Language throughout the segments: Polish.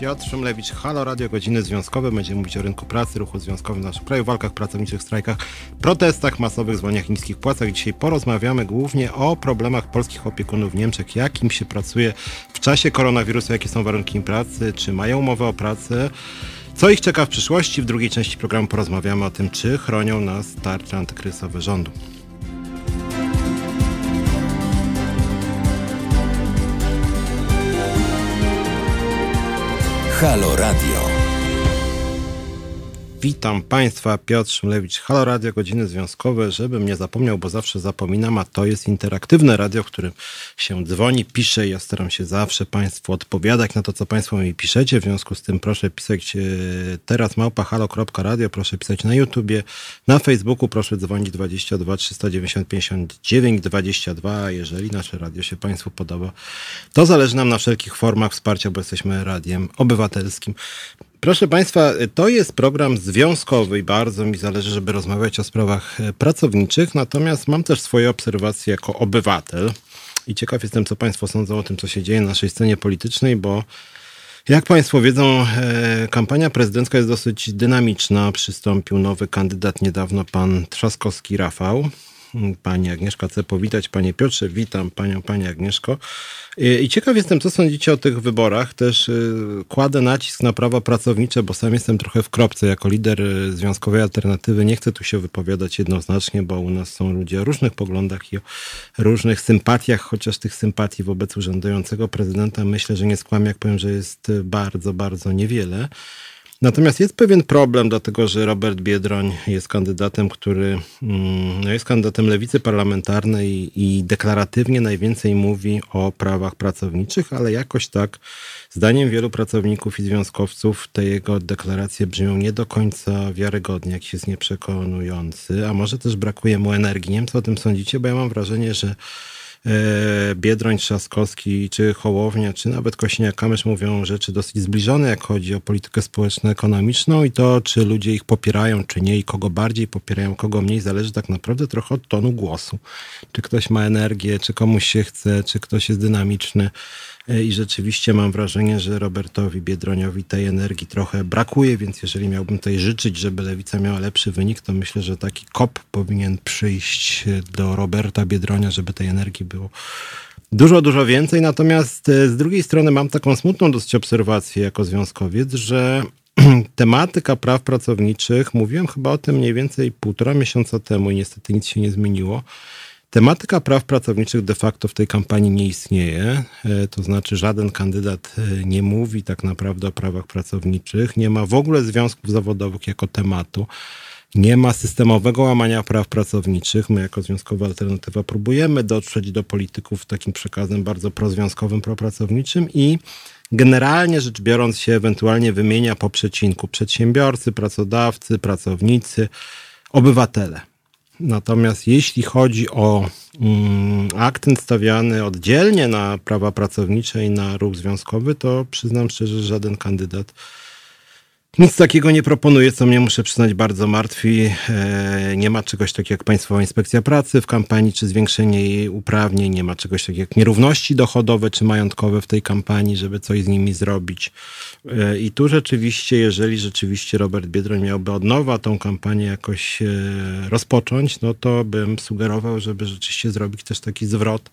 Piotr Szymlewicz, Halo Radio, godziny związkowe. Będziemy mówić o rynku pracy, ruchu związkowym w naszym kraju, walkach pracowniczych, strajkach, protestach masowych, zwolnieniach niskich płacach. Dzisiaj porozmawiamy głównie o problemach polskich opiekunów w Niemczech, jak im się pracuje w czasie koronawirusa, jakie są warunki pracy, czy mają umowę o pracę. Co ich czeka w przyszłości? W drugiej części programu porozmawiamy o tym, czy chronią nas tarcze antykryzysowe rządu. Halo Radio. Witam Państwa, Piotr Szymlewicz, Halo Radio, godziny związkowe, żebym nie zapomniał, bo zawsze zapominam, a to jest interaktywne radio, w którym się dzwoni, pisze. Ja staram się zawsze Państwu odpowiadać na to, co Państwo mi piszecie, w związku z tym proszę pisać e, teraz małpa halo.radio, proszę pisać na YouTubie, na Facebooku, proszę dzwonić 22 390 59 22, a jeżeli nasze radio się Państwu podoba, to zależy nam na wszelkich formach wsparcia, bo jesteśmy radiem obywatelskim. Proszę Państwa, to jest program związkowy i bardzo mi zależy, żeby rozmawiać o sprawach e, pracowniczych, natomiast mam też swoje obserwacje jako obywatel i ciekaw jestem, co Państwo sądzą o tym, co się dzieje na naszej scenie politycznej, bo jak Państwo wiedzą, e, kampania prezydencka jest dosyć dynamiczna. Przystąpił nowy kandydat niedawno, pan Trzaskowski Rafał. Pani Agnieszka chce powitać. Panie Piotrze, witam Panią, Pani Agnieszko. I ciekaw jestem, co sądzicie o tych wyborach. Też y, kładę nacisk na prawa pracownicze, bo sam jestem trochę w kropce jako lider y, Związkowej Alternatywy. Nie chcę tu się wypowiadać jednoznacznie, bo u nas są ludzie o różnych poglądach i o różnych sympatiach, chociaż tych sympatii wobec urzędującego prezydenta myślę, że nie skłamię, jak powiem, że jest bardzo, bardzo niewiele. Natomiast jest pewien problem, dlatego że Robert Biedroń jest kandydatem, który mm, no jest kandydatem lewicy parlamentarnej i deklaratywnie najwięcej mówi o prawach pracowniczych, ale jakoś tak, zdaniem wielu pracowników i związkowców, te jego deklaracje brzmią nie do końca wiarygodnie, jakiś jest nieprzekonujący, a może też brakuje mu energii. Nie wiem, co o tym sądzicie, bo ja mam wrażenie, że Biedroń, Trzaskowski, czy Hołownia, czy nawet Kośniak-Kamysz mówią rzeczy dosyć zbliżone, jak chodzi o politykę społeczno-ekonomiczną i to, czy ludzie ich popierają, czy nie i kogo bardziej popierają, kogo mniej, zależy tak naprawdę trochę od tonu głosu. Czy ktoś ma energię, czy komuś się chce, czy ktoś jest dynamiczny. E, i rzeczywiście mam wrażenie, że Robertowi Biedroniowi tej energii trochę brakuje, więc jeżeli miałbym tutaj życzyć, żeby Lewica miała lepszy wynik, to myślę, że taki kop powinien przyjść do Roberta Biedronia, żeby tej energii było dużo, dużo więcej. Natomiast e, z drugiej strony mam taką smutną dosyć obserwację jako związkowiec, że tematyka praw pracowniczych, mówiłem chyba o tym mniej więcej półtora miesiąca temu i niestety nic się nie zmieniło, Tematyka praw pracowniczych de facto w tej kampanii nie istnieje, e, to znaczy żaden kandydat e, nie mówi tak naprawdę o prawach pracowniczych, nie ma w ogóle związków zawodowych jako tematu. Nie ma systemowego łamania praw pracowniczych. My, jako Związkowa Alternatywa, próbujemy dotrzeć do polityków takim przekazem bardzo prozwiązkowym, propracowniczym i generalnie rzecz biorąc się ewentualnie wymienia po przecinku przedsiębiorcy, pracodawcy, pracownicy, obywatele. Natomiast jeśli chodzi o mm, akcent stawiany oddzielnie na prawa pracownicze i na ruch związkowy, to przyznam szczerze, że żaden kandydat nic takiego nie proponuje, co mnie muszę przyznać bardzo martwi. E, nie ma czegoś takiego jak Państwowa Inspekcja Pracy w kampanii, czy zwiększenie jej uprawnień. Nie ma czegoś takiego jak nierówności dochodowe czy majątkowe w tej kampanii, żeby coś z nimi zrobić. E, I tu rzeczywiście, jeżeli rzeczywiście Robert Biedroń miałby od nowa tą kampanię jakoś e, rozpocząć, no to bym sugerował, żeby rzeczywiście zrobić też taki zwrot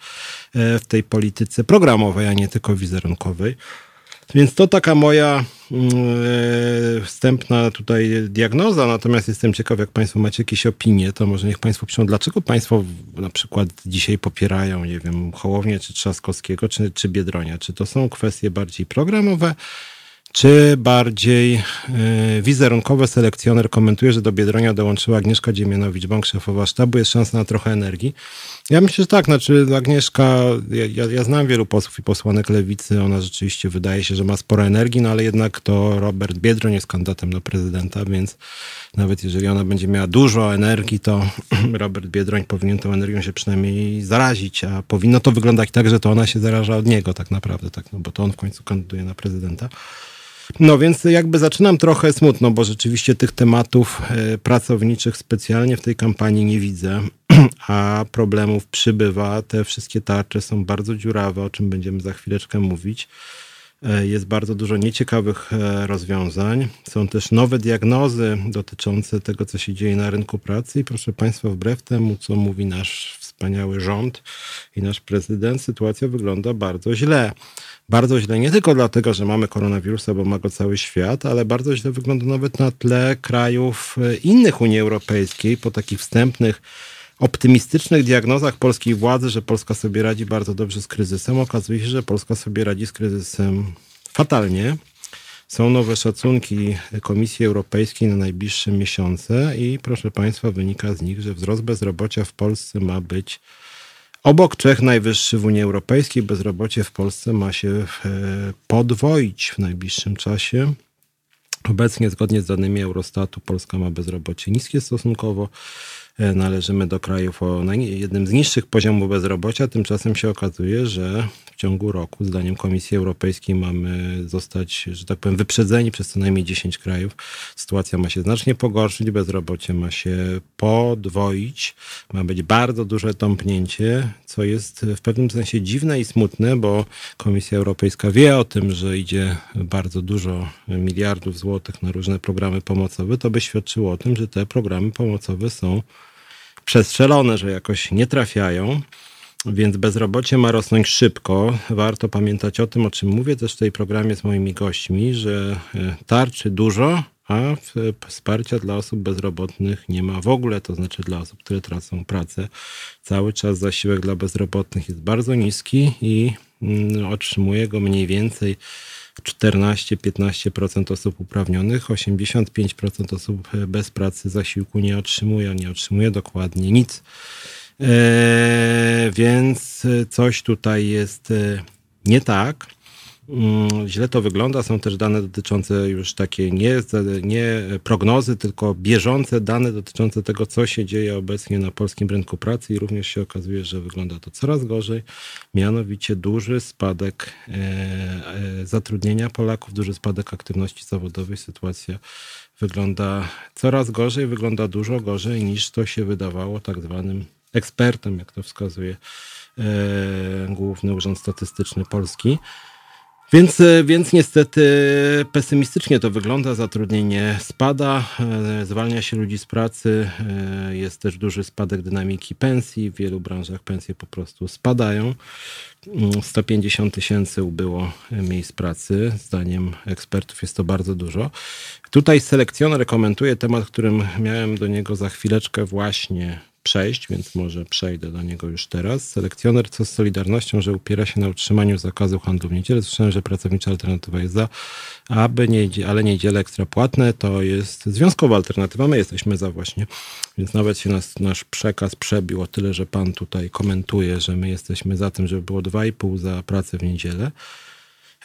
w tej polityce programowej, a nie tylko wizerunkowej. Więc to taka moja mm, e, wstępna tutaj diagnoza, natomiast jestem ciekaw, jak Państwo macie jakieś opinie, to może niech Państwo piszą, dlaczego Państwo na przykład dzisiaj popierają, nie wiem, Hołownię, czy Trzaskowskiego, czy, czy Biedronia. Czy to są kwestie bardziej programowe, czy bardziej yy, wizerunkowy selekcjoner komentuje, że do Biedronia dołączyła Agnieszka Dziemianowicz-Bąk, szefowa sztabu, jest szansa na trochę energii. Ja myślę, że tak, znaczy Agnieszka, ja, ja znam wielu posłów i posłanek lewicy, ona rzeczywiście wydaje się, że ma sporo energii, no ale jednak to Robert Biedroń jest kandydatem do prezydenta, więc nawet jeżeli ona będzie miała dużo energii, to Robert Biedroń powinien tą energią się przynajmniej zarazić, a powinno to wyglądać tak, że to ona się zaraża od niego tak naprawdę, tak, no bo to on w końcu kandyduje na prezydenta. No więc jakby zaczynam trochę smutno, bo rzeczywiście tych tematów e, pracowniczych specjalnie w tej kampanii nie widzę, a problemów przybywa. Te wszystkie tarcze są bardzo dziurawe, o czym będziemy za chwileczkę mówić. E, jest bardzo dużo nieciekawych e, rozwiązań. Są też nowe diagnozy dotyczące tego, co się dzieje na rynku pracy. I proszę Państwa, wbrew temu, co mówi nasz wspaniały rząd i nasz prezydent, sytuacja wygląda bardzo źle. Bardzo źle nie tylko dlatego, że mamy koronawirusa, bo ma go cały świat, ale bardzo źle wygląda nawet na tle krajów e, innych Unii Europejskiej po takich wstępnych optymistycznych diagnozach polskiej władzy, że Polska sobie radzi bardzo dobrze z kryzysem, okazuje się, że Polska sobie radzi z kryzysem fatalnie. Są nowe szacunki Komisji Europejskiej na najbliższe miesiące i proszę Państwa, wynika z nich, że wzrost bezrobocia w Polsce ma być obok Czech najwyższy w Unii Europejskiej. Bezrobocie w Polsce ma się e, podwoić w najbliższym czasie. Obecnie, zgodnie z danymi Eurostatu, Polska ma bezrobocie niskie stosunkowo. E, należymy do krajów o jednym z niższych poziomów bezrobocia. Tymczasem się okazuje, że w ciągu roku, zdaniem Komisji Europejskiej, mamy zostać, że tak powiem, wyprzedzeni przez co najmniej 10 krajów. Sytuacja ma się znacznie pogorszyć, bezrobocie ma się podwoić, ma być bardzo duże tąpnięcie, co jest w pewnym sensie dziwne i smutne, bo Komisja Europejska wie o tym, że idzie bardzo dużo miliardów złotych na różne programy pomocowe. To by świadczyło o tym, że te programy pomocowe są przestrzelone, że jakoś nie trafiają. Więc bezrobocie ma rosnąć szybko. Warto pamiętać o tym, o czym mówię też w tej programie z moimi gośćmi, że e, tarczy dużo, a wsparcia dla osób bezrobotnych nie ma w ogóle, to znaczy dla osób, które tracą pracę. Cały czas zasiłek dla bezrobotnych jest bardzo niski i mm, otrzymuje go mniej więcej 14-15% osób uprawnionych, 85% osób bez pracy zasiłku nie otrzymuje, nie otrzymuje dokładnie nic. E, więc coś tutaj jest e, nie tak. Mm, źle to wygląda. Są też dane dotyczące już takie nie, nie prognozy, tylko bieżące dane dotyczące tego, co się dzieje obecnie na polskim rynku pracy i również się okazuje, że wygląda to coraz gorzej. Mianowicie duży spadek e, e, zatrudnienia Polaków, duży spadek aktywności zawodowej. Sytuacja wygląda coraz gorzej, wygląda dużo gorzej niż to się wydawało tak zwanym ekspertom, jak to wskazuje e, Główny Urząd Statystyczny Polski. Więc, e, więc niestety pesymistycznie to wygląda. Zatrudnienie spada, e, zwalnia się ludzi z pracy, e, jest też duży spadek dynamiki pensji. W wielu branżach pensje po prostu spadają. 150 mm, tysięcy ubyło miejsc pracy. Zdaniem ekspertów jest to bardzo dużo. Tutaj selekcjoner komentuje temat, którym miałem do niego za chwileczkę właśnie przejść, więc może przejdę do niego już teraz. Selekcjoner co z Solidarnością, że upiera się na utrzymaniu zakazu handlu w niedzielę. Słyszałem, że pracownicza alternatywa jest za, aby nie, ale niedziele ekstra płatne to jest związkowa alternatywa. My jesteśmy za właśnie, więc nawet się nas, nasz przekaz przebił o tyle, że pan tutaj komentuje, że my jesteśmy za tym, żeby było 2,5 za pracę w niedzielę.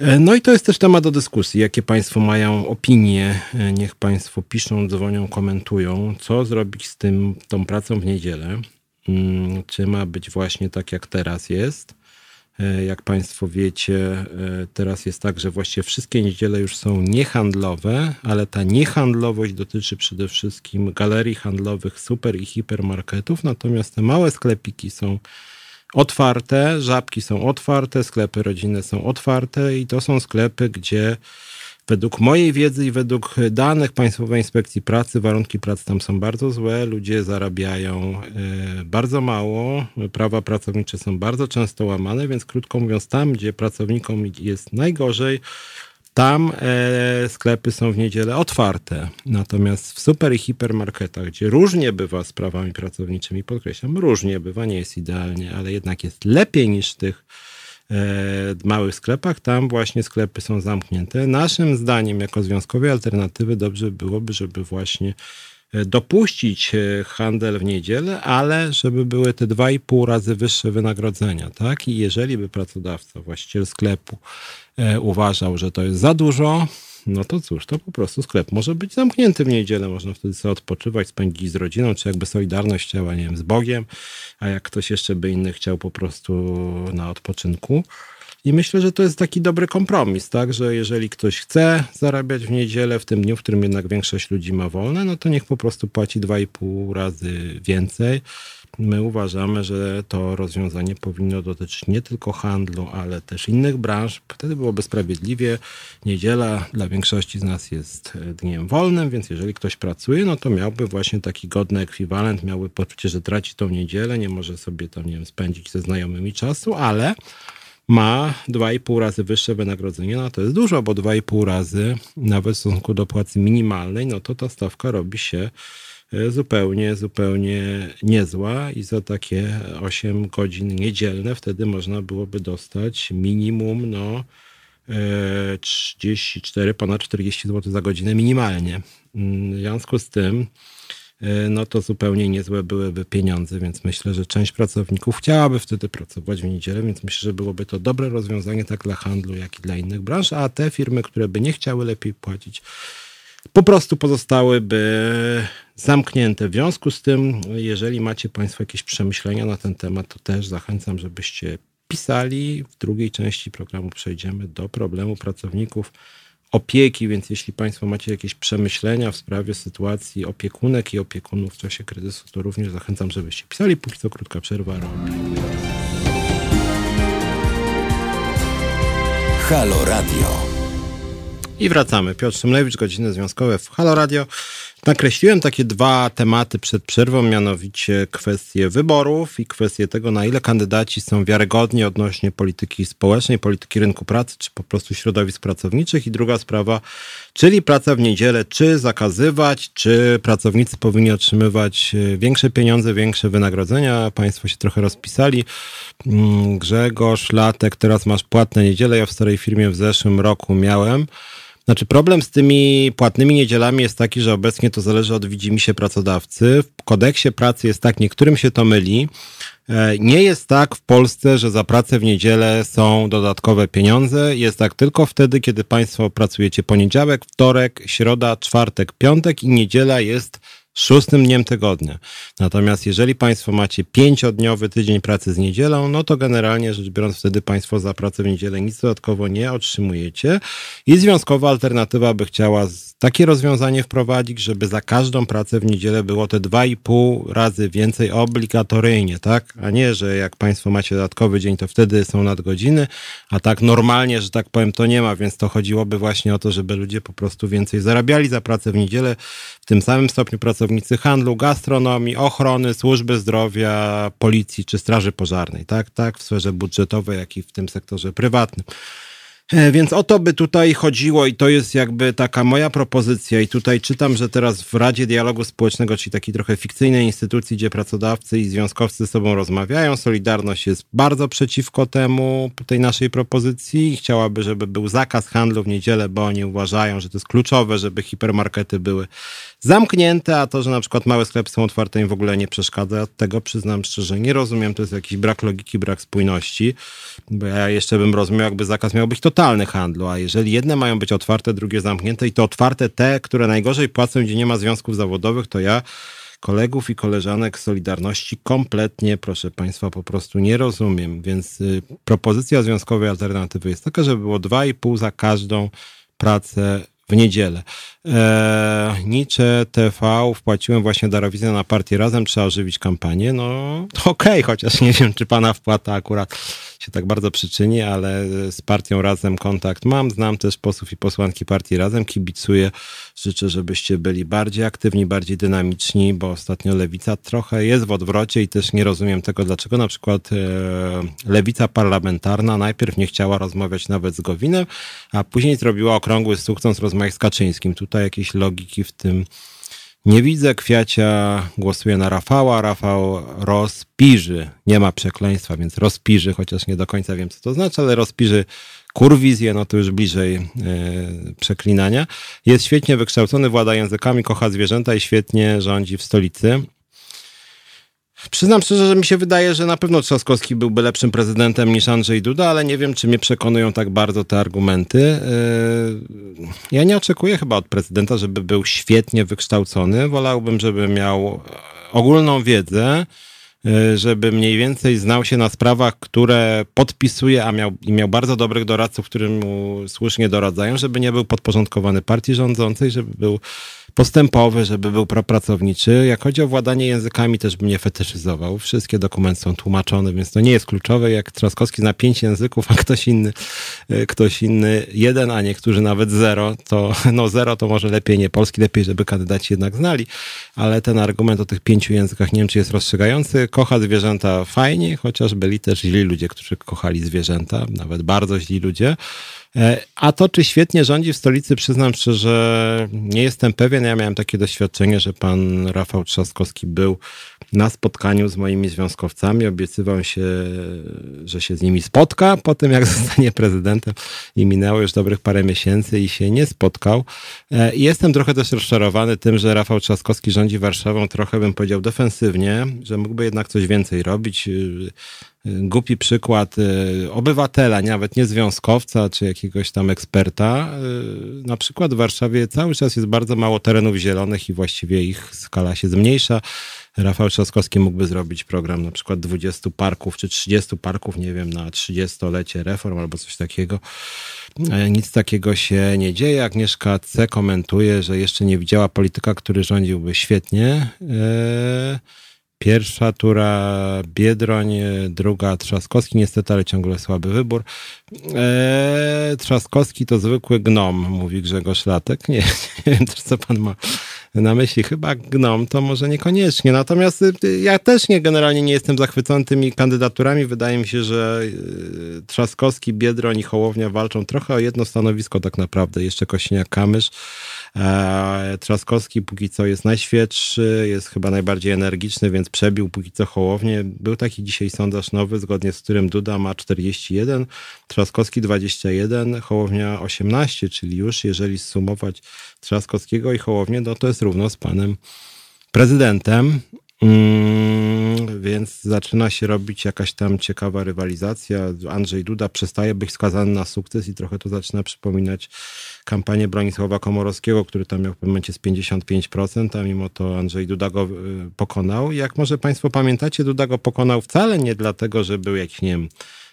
E, no i to jest też temat do dyskusji. Jakie Państwo mają opinie? E, niech Państwo piszą, dzwonią, komentują. Co zrobić z tym, tą pracą w niedzielę? Mm, czy ma być właśnie tak, jak teraz jest? E, jak Państwo wiecie, teraz jest tak, że właściwie wszystkie niedziele już są niehandlowe, ale ta niehandlowość dotyczy przede wszystkim galerii handlowych, super i hipermarketów, natomiast te małe sklepiki są otwarte, żabki są otwarte, sklepy rodzinne są otwarte i to są sklepy, gdzie według mojej wiedzy i według danych Państwowej Inspekcji Pracy warunki pracy tam są bardzo złe, ludzie zarabiają e, bardzo mało, prawa pracownicze są bardzo często łamane, więc krótko mówiąc, tam gdzie pracownikom jest najgorzej, tam e, sklepy są w niedzielę otwarte. Natomiast w super i hipermarketach, gdzie różnie bywa z prawami pracowniczymi, podkreślam, różnie bywa, nie jest idealnie, ale jednak jest lepiej niż w tych e, małych sklepach, tam właśnie sklepy są zamknięte. Naszym zdaniem, jako związkowej alternatywy, dobrze byłoby, żeby właśnie e, dopuścić e, handel w niedzielę, ale żeby były te 2,5 razy wyższe wynagrodzenia, tak? I jeżeli by pracodawca, właściciel sklepu uważał, że to jest za dużo, no to cóż, to po prostu sklep może być zamknięty w niedzielę, można wtedy sobie odpoczywać, spędzić z rodziną, czy jakby Solidarność chciała, nie wiem, z Bogiem, a jak ktoś jeszcze by inny chciał po prostu na odpoczynku. I myślę, że to jest taki dobry kompromis, tak, że jeżeli ktoś chce zarabiać w niedzielę, w tym dniu, w którym jednak większość ludzi ma wolne, no to niech po prostu płaci 2,5 razy więcej My uważamy, że to rozwiązanie powinno dotyczyć nie tylko handlu, ale też innych branż. Wtedy byłoby sprawiedliwie. Niedziela dla większości z nas jest dniem wolnym, więc jeżeli ktoś pracuje, no to miałby właśnie taki godny ekwiwalent, miałby poczucie, że traci tą niedzielę, nie może sobie tam, nie wiem, spędzić ze znajomymi czasu, ale ma 2,5 razy wyższe wynagrodzenie, no to jest dużo, bo 2,5 razy nawet w stosunku do płacy minimalnej, no to ta stawka robi się e, zupełnie, zupełnie niezła i za takie 8 godzin niedzielne wtedy można byłoby dostać minimum, no 34, e, ponad 40 zł za godzinę minimalnie. Mm, w związku z tym E, no to zupełnie niezłe byłyby pieniądze, więc myślę, że część pracowników chciałaby wtedy pracować w niedzielę, więc myślę, że byłoby to dobre rozwiązanie tak dla handlu, jak i dla innych branż, a te firmy, które by nie chciały lepiej płacić, po prostu pozostałyby zamknięte. W związku z tym, jeżeli macie Państwo jakieś przemyślenia na ten temat, to też zachęcam, żebyście pisali. W drugiej części programu przejdziemy do problemu pracowników opieki, więc jeśli Państwo macie jakieś przemyślenia w sprawie sytuacji opiekunek i opiekunów w czasie kryzysu, to również zachęcam, żebyście pisali. Póki co krótka przerwa. Halo Radio. I wracamy. Piotr Szymlewicz, godziny związkowe w Halo Radio. Nakreśliłem takie dwa tematy przed przerwą, mianowicie kwestie wyborów i kwestie tego, na ile kandydaci są wiarygodni odnośnie polityki społecznej, polityki rynku pracy, czy po prostu środowisk pracowniczych. I druga sprawa, czyli praca w niedzielę, czy zakazywać, czy pracownicy powinni otrzymywać e, większe pieniądze, większe wynagrodzenia. Państwo się trochę rozpisali. Mm, Grzegorz Latek, teraz masz płatne niedzielę. Ja w starej firmie w zeszłym roku miałem. Znaczy problem z tymi płatnymi niedzielami jest taki, że obecnie to zależy od widzimisię pracodawcy. W kodeksie pracy jest tak, niektórym się to myli. E, nie jest tak w Polsce, że za pracę w niedzielę są dodatkowe pieniądze. Jest tak tylko wtedy, kiedy Państwo pracujecie poniedziałek, wtorek, środa, czwartek, piątek i niedziela jest szóstym dniem tygodnia. Natomiast jeżeli Państwo macie pięciodniowy tydzień pracy z niedzielą, no to generalnie rzecz biorąc wtedy Państwo za pracę w niedzielę nic dodatkowo nie otrzymujecie i związkowa alternatywa by chciała takie rozwiązanie wprowadzić, żeby za każdą pracę w niedzielę było te 2,5 razy więcej obligatoryjnie, tak? A nie, że jak Państwo macie dodatkowy dzień, to wtedy są nadgodziny, a tak normalnie, że tak powiem, to nie ma, więc to chodziłoby właśnie o to, żeby ludzie po prostu więcej zarabiali za pracę w niedzielę, w tym samym stopniu pracownicy handlu, gastronomii, ochrony, służby zdrowia, policji czy straży pożarnej, tak? Tak w sferze budżetowej, jak i w tym sektorze prywatnym. E, więc o to by tutaj chodziło i to jest jakby taka moja propozycja. I tutaj czytam, że teraz w Radzie Dialogu Społecznego, czyli takiej trochę fikcyjnej instytucji, gdzie pracodawcy i związkowcy ze sobą rozmawiają, Solidarność jest bardzo przeciwko temu, tej naszej propozycji. I chciałaby, żeby był zakaz handlu w niedzielę, bo oni uważają, że to jest kluczowe, żeby hipermarkety były zamknięte, a to, że na przykład małe sklepy są otwarte im w ogóle nie przeszkadza. Tego przyznam szczerze, nie rozumiem, to jest jakiś brak logiki, brak spójności, bo ja jeszcze bym rozumiał, jakby zakaz miał być totalny handlu, a jeżeli jedne mają być otwarte, drugie zamknięte i to otwarte te, które najgorzej płacą, gdzie nie ma związków zawodowych, to ja kolegów i koleżanek Solidarności kompletnie, proszę Państwa, po prostu nie rozumiem. Więc y, propozycja związkowej alternatywy jest taka, żeby było 2,5 za każdą pracę w niedzielę. E, Nietzsche TV wpłaciłem właśnie darowizę na partię Razem, trzeba ożywić kampanię. No okej, okay, chociaż nie wiem, czy pana wpłata akurat się tak bardzo przyczyni, ale z partią Razem kontakt mam. Znam też posłów i posłanki partii Razem, kibicuję. Życzę, żebyście byli bardziej aktywni, bardziej dynamiczni, bo ostatnio lewica trochę jest w odwrocie i też nie rozumiem tego, dlaczego na przykład e, lewica parlamentarna najpierw nie chciała rozmawiać nawet z Gowinem, a później zrobiła okrągły stół, chcąc rozmawiać z Kaczyńskim. Tutaj jakiejś logiki w tym nie widzę. Kwiacia głosuje na Rafała. Rafał rozpiży. Nie ma przekleństwa, więc rozpiży, chociaż nie do końca wiem, co to znaczy, ale rozpiży kurwizję, no to już bliżej e, przeklinania. Jest świetnie wykształcony, włada językami, kocha zwierzęta i świetnie rządzi w stolicy. Przyznam szczerze, że mi się wydaje, że na pewno Trzaskowski byłby lepszym prezydentem niż Andrzej Duda, ale nie wiem, czy mnie przekonują tak bardzo te argumenty. Yy, ja nie oczekuję chyba od prezydenta, żeby był świetnie wykształcony. Wolałbym, żeby miał ogólną wiedzę, yy, żeby mniej więcej znał się na sprawach, które podpisuje, a miał, miał bardzo dobrych doradców, którym mu słusznie doradzają, żeby nie był podporządkowany partii rządzącej, żeby był postępowy, żeby był propracowniczy. Jak chodzi o władanie językami, też bym nie fetyszyzował. Wszystkie dokumenty są tłumaczone, więc to nie jest kluczowe. Jak Trzaskowski zna pięć języków, a ktoś inny, e, ktoś inny jeden, a niektórzy nawet zero, to no zero to może lepiej nie polski, lepiej, żeby kandydaci jednak znali, ale ten argument o tych pięciu językach nie wiem, czy jest rozstrzygający. Kocha zwierzęta fajnie, chociaż byli też źli ludzie, którzy kochali zwierzęta, nawet bardzo źli ludzie. E, a to, czy świetnie rządzi w stolicy, przyznam szczerze, nie jestem pewien. Ja miałem takie doświadczenie, że pan Rafał Trzaskowski był na spotkaniu z moimi związkowcami. Obiecywał się, że się z nimi spotka po tym, jak zostanie prezydentem i minęło już dobrych parę miesięcy i się nie spotkał. E, jestem trochę też rozczarowany tym, że Rafał Trzaskowski rządzi Warszawą trochę, bym powiedział, defensywnie, że mógłby jednak coś więcej robić głupi przykład y, obywatela, nawet nie związkowca czy jakiegoś tam eksperta. Y, na przykład w Warszawie cały czas jest bardzo mało terenów zielonych i właściwie ich skala się zmniejsza. Rafał Trzaskowski mógłby zrobić program na przykład 20 parków czy 30 parków, nie wiem, na 30-lecie reform albo coś takiego. E, nic takiego się nie dzieje. Agnieszka C. komentuje, że jeszcze nie widziała polityka, który rządziłby świetnie. Eee, Pierwsza tura Biedroń, druga Trzaskowski, niestety, ale ciągle słaby wybór. Eee, Trzaskowski to zwykły gnom, mówi Grzegorz Latek. Nie, nie wiem też, co pan ma na myśli. Chyba gnom to może niekoniecznie. Natomiast y, ja też nie generalnie nie jestem zachwycony tymi kandydaturami. Wydaje mi się, że y, Trzaskowski, Biedroń i Hołownia walczą trochę o jedno stanowisko tak naprawdę. Jeszcze Kośniak-Kamysz. E, Trzaskowski póki co jest najświeższy, jest chyba najbardziej energiczny, więc przebił póki co Hołownię. Był taki dzisiaj sondaż nowy, zgodnie z którym Duda ma 41, Trzaskowski 21, Hołownia 18, czyli już jeżeli sumować Trzaskowskiego i Hołownię, no to jest równo z panem prezydentem. Mm, więc zaczyna się robić jakaś tam ciekawa rywalizacja. Andrzej Duda przestaje być skazany na sukces i trochę to zaczyna przypominać kampanię Bronisława Komorowskiego, który tam miał w pewnym momencie z 55%, a mimo to Andrzej Duda go y, pokonał. Jak może Państwo pamiętacie, Duda go pokonał wcale nie dlatego, że był jakiś, nie wiem,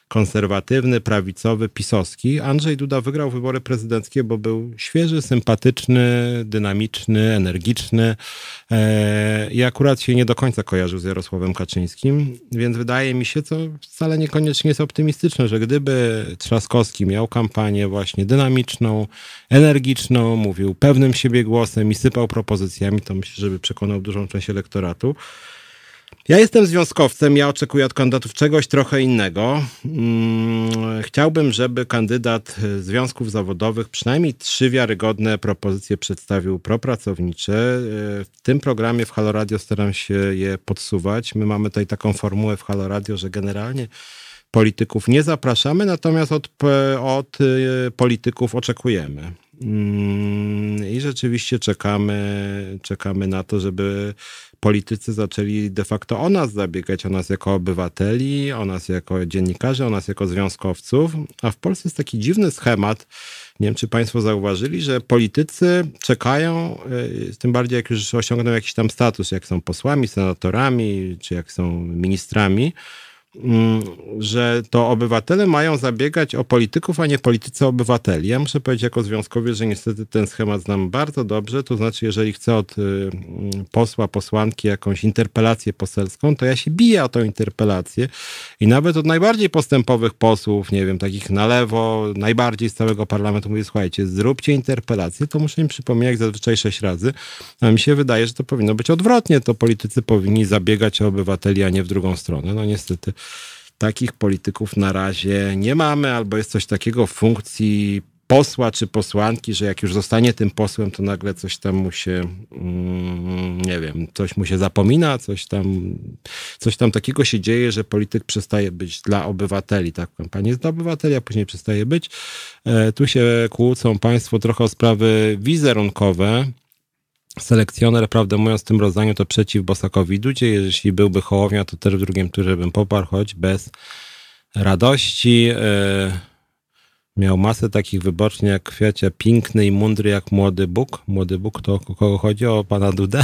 konserwatywny, prawicowy, pisowski. Andrzej Duda wygrał wybory prezydenckie, bo był świeży, sympatyczny, dynamiczny, energiczny e, i akurat się nie do końca kojarzył z Jarosławem Kaczyńskim, więc wydaje mi się, co wcale niekoniecznie jest optymistyczne, że gdyby Trzaskowski miał kampanię właśnie dynamiczną, energiczną, mówił pewnym siebie głosem i sypał propozycjami, to myślę, żeby przekonał dużą część elektoratu. Ja jestem związkowcem, ja oczekuję od kandydatów czegoś trochę innego. Mm, chciałbym, żeby kandydat związków zawodowych przynajmniej trzy wiarygodne propozycje przedstawił propracownicze. W tym programie w Halo Radio staram się je podsuwać. My mamy tutaj taką formułę w Halo Radio, że generalnie polityków nie zapraszamy, natomiast od, od y, polityków oczekujemy. Mm, I rzeczywiście czekamy, czekamy na to, żeby politycy zaczęli de facto o nas zabiegać, o nas jako obywateli, o nas jako dziennikarzy, o nas jako związkowców. A w Polsce jest taki dziwny schemat. Nie wiem, czy Państwo zauważyli, że politycy czekają, y, tym bardziej jak już osiągną jakiś tam status, jak są posłami, senatorami, czy jak są ministrami, że to obywatele mają zabiegać o polityków, a nie politycy obywateli. Ja muszę powiedzieć jako związkowiec, że niestety ten schemat znam bardzo dobrze, to znaczy jeżeli chcę od y, mm, posła, posłanki jakąś interpelację poselską, to ja się biję o tę interpelację. I nawet od najbardziej postępowych posłów, nie wiem, takich na lewo, najbardziej z całego parlamentu mówię, słuchajcie, zróbcie interpelację, to muszę im przypominać zazwyczaj sześć razy, a mi się wydaje, że to powinno być odwrotnie, to politycy powinni zabiegać o obywateli, a nie w drugą stronę. No niestety takich polityków na razie nie mamy, albo jest coś takiego w funkcji posła czy posłanki, że jak już zostanie tym posłem, to nagle coś tam mu się, mm, nie wiem, coś mu się zapomina, coś tam, coś tam takiego się dzieje, że polityk przestaje być dla obywateli. Tak, kampania jest dla obywateli, a później przestaje być. E, tu się kłócą państwo trochę o sprawy wizerunkowe. Selekcjoner, prawdę mówiąc, w tym rozdaniu to przeciw Bosakowi Dudzie. Jeśli byłby Hołownia, to też w drugim turze bym poparł, choć bez radości. E, miał masę takich wyborczni jak kwiacia, piękny i mądry jak młody Bóg. Młody Bóg to o kogo chodzi? O pana Dudę?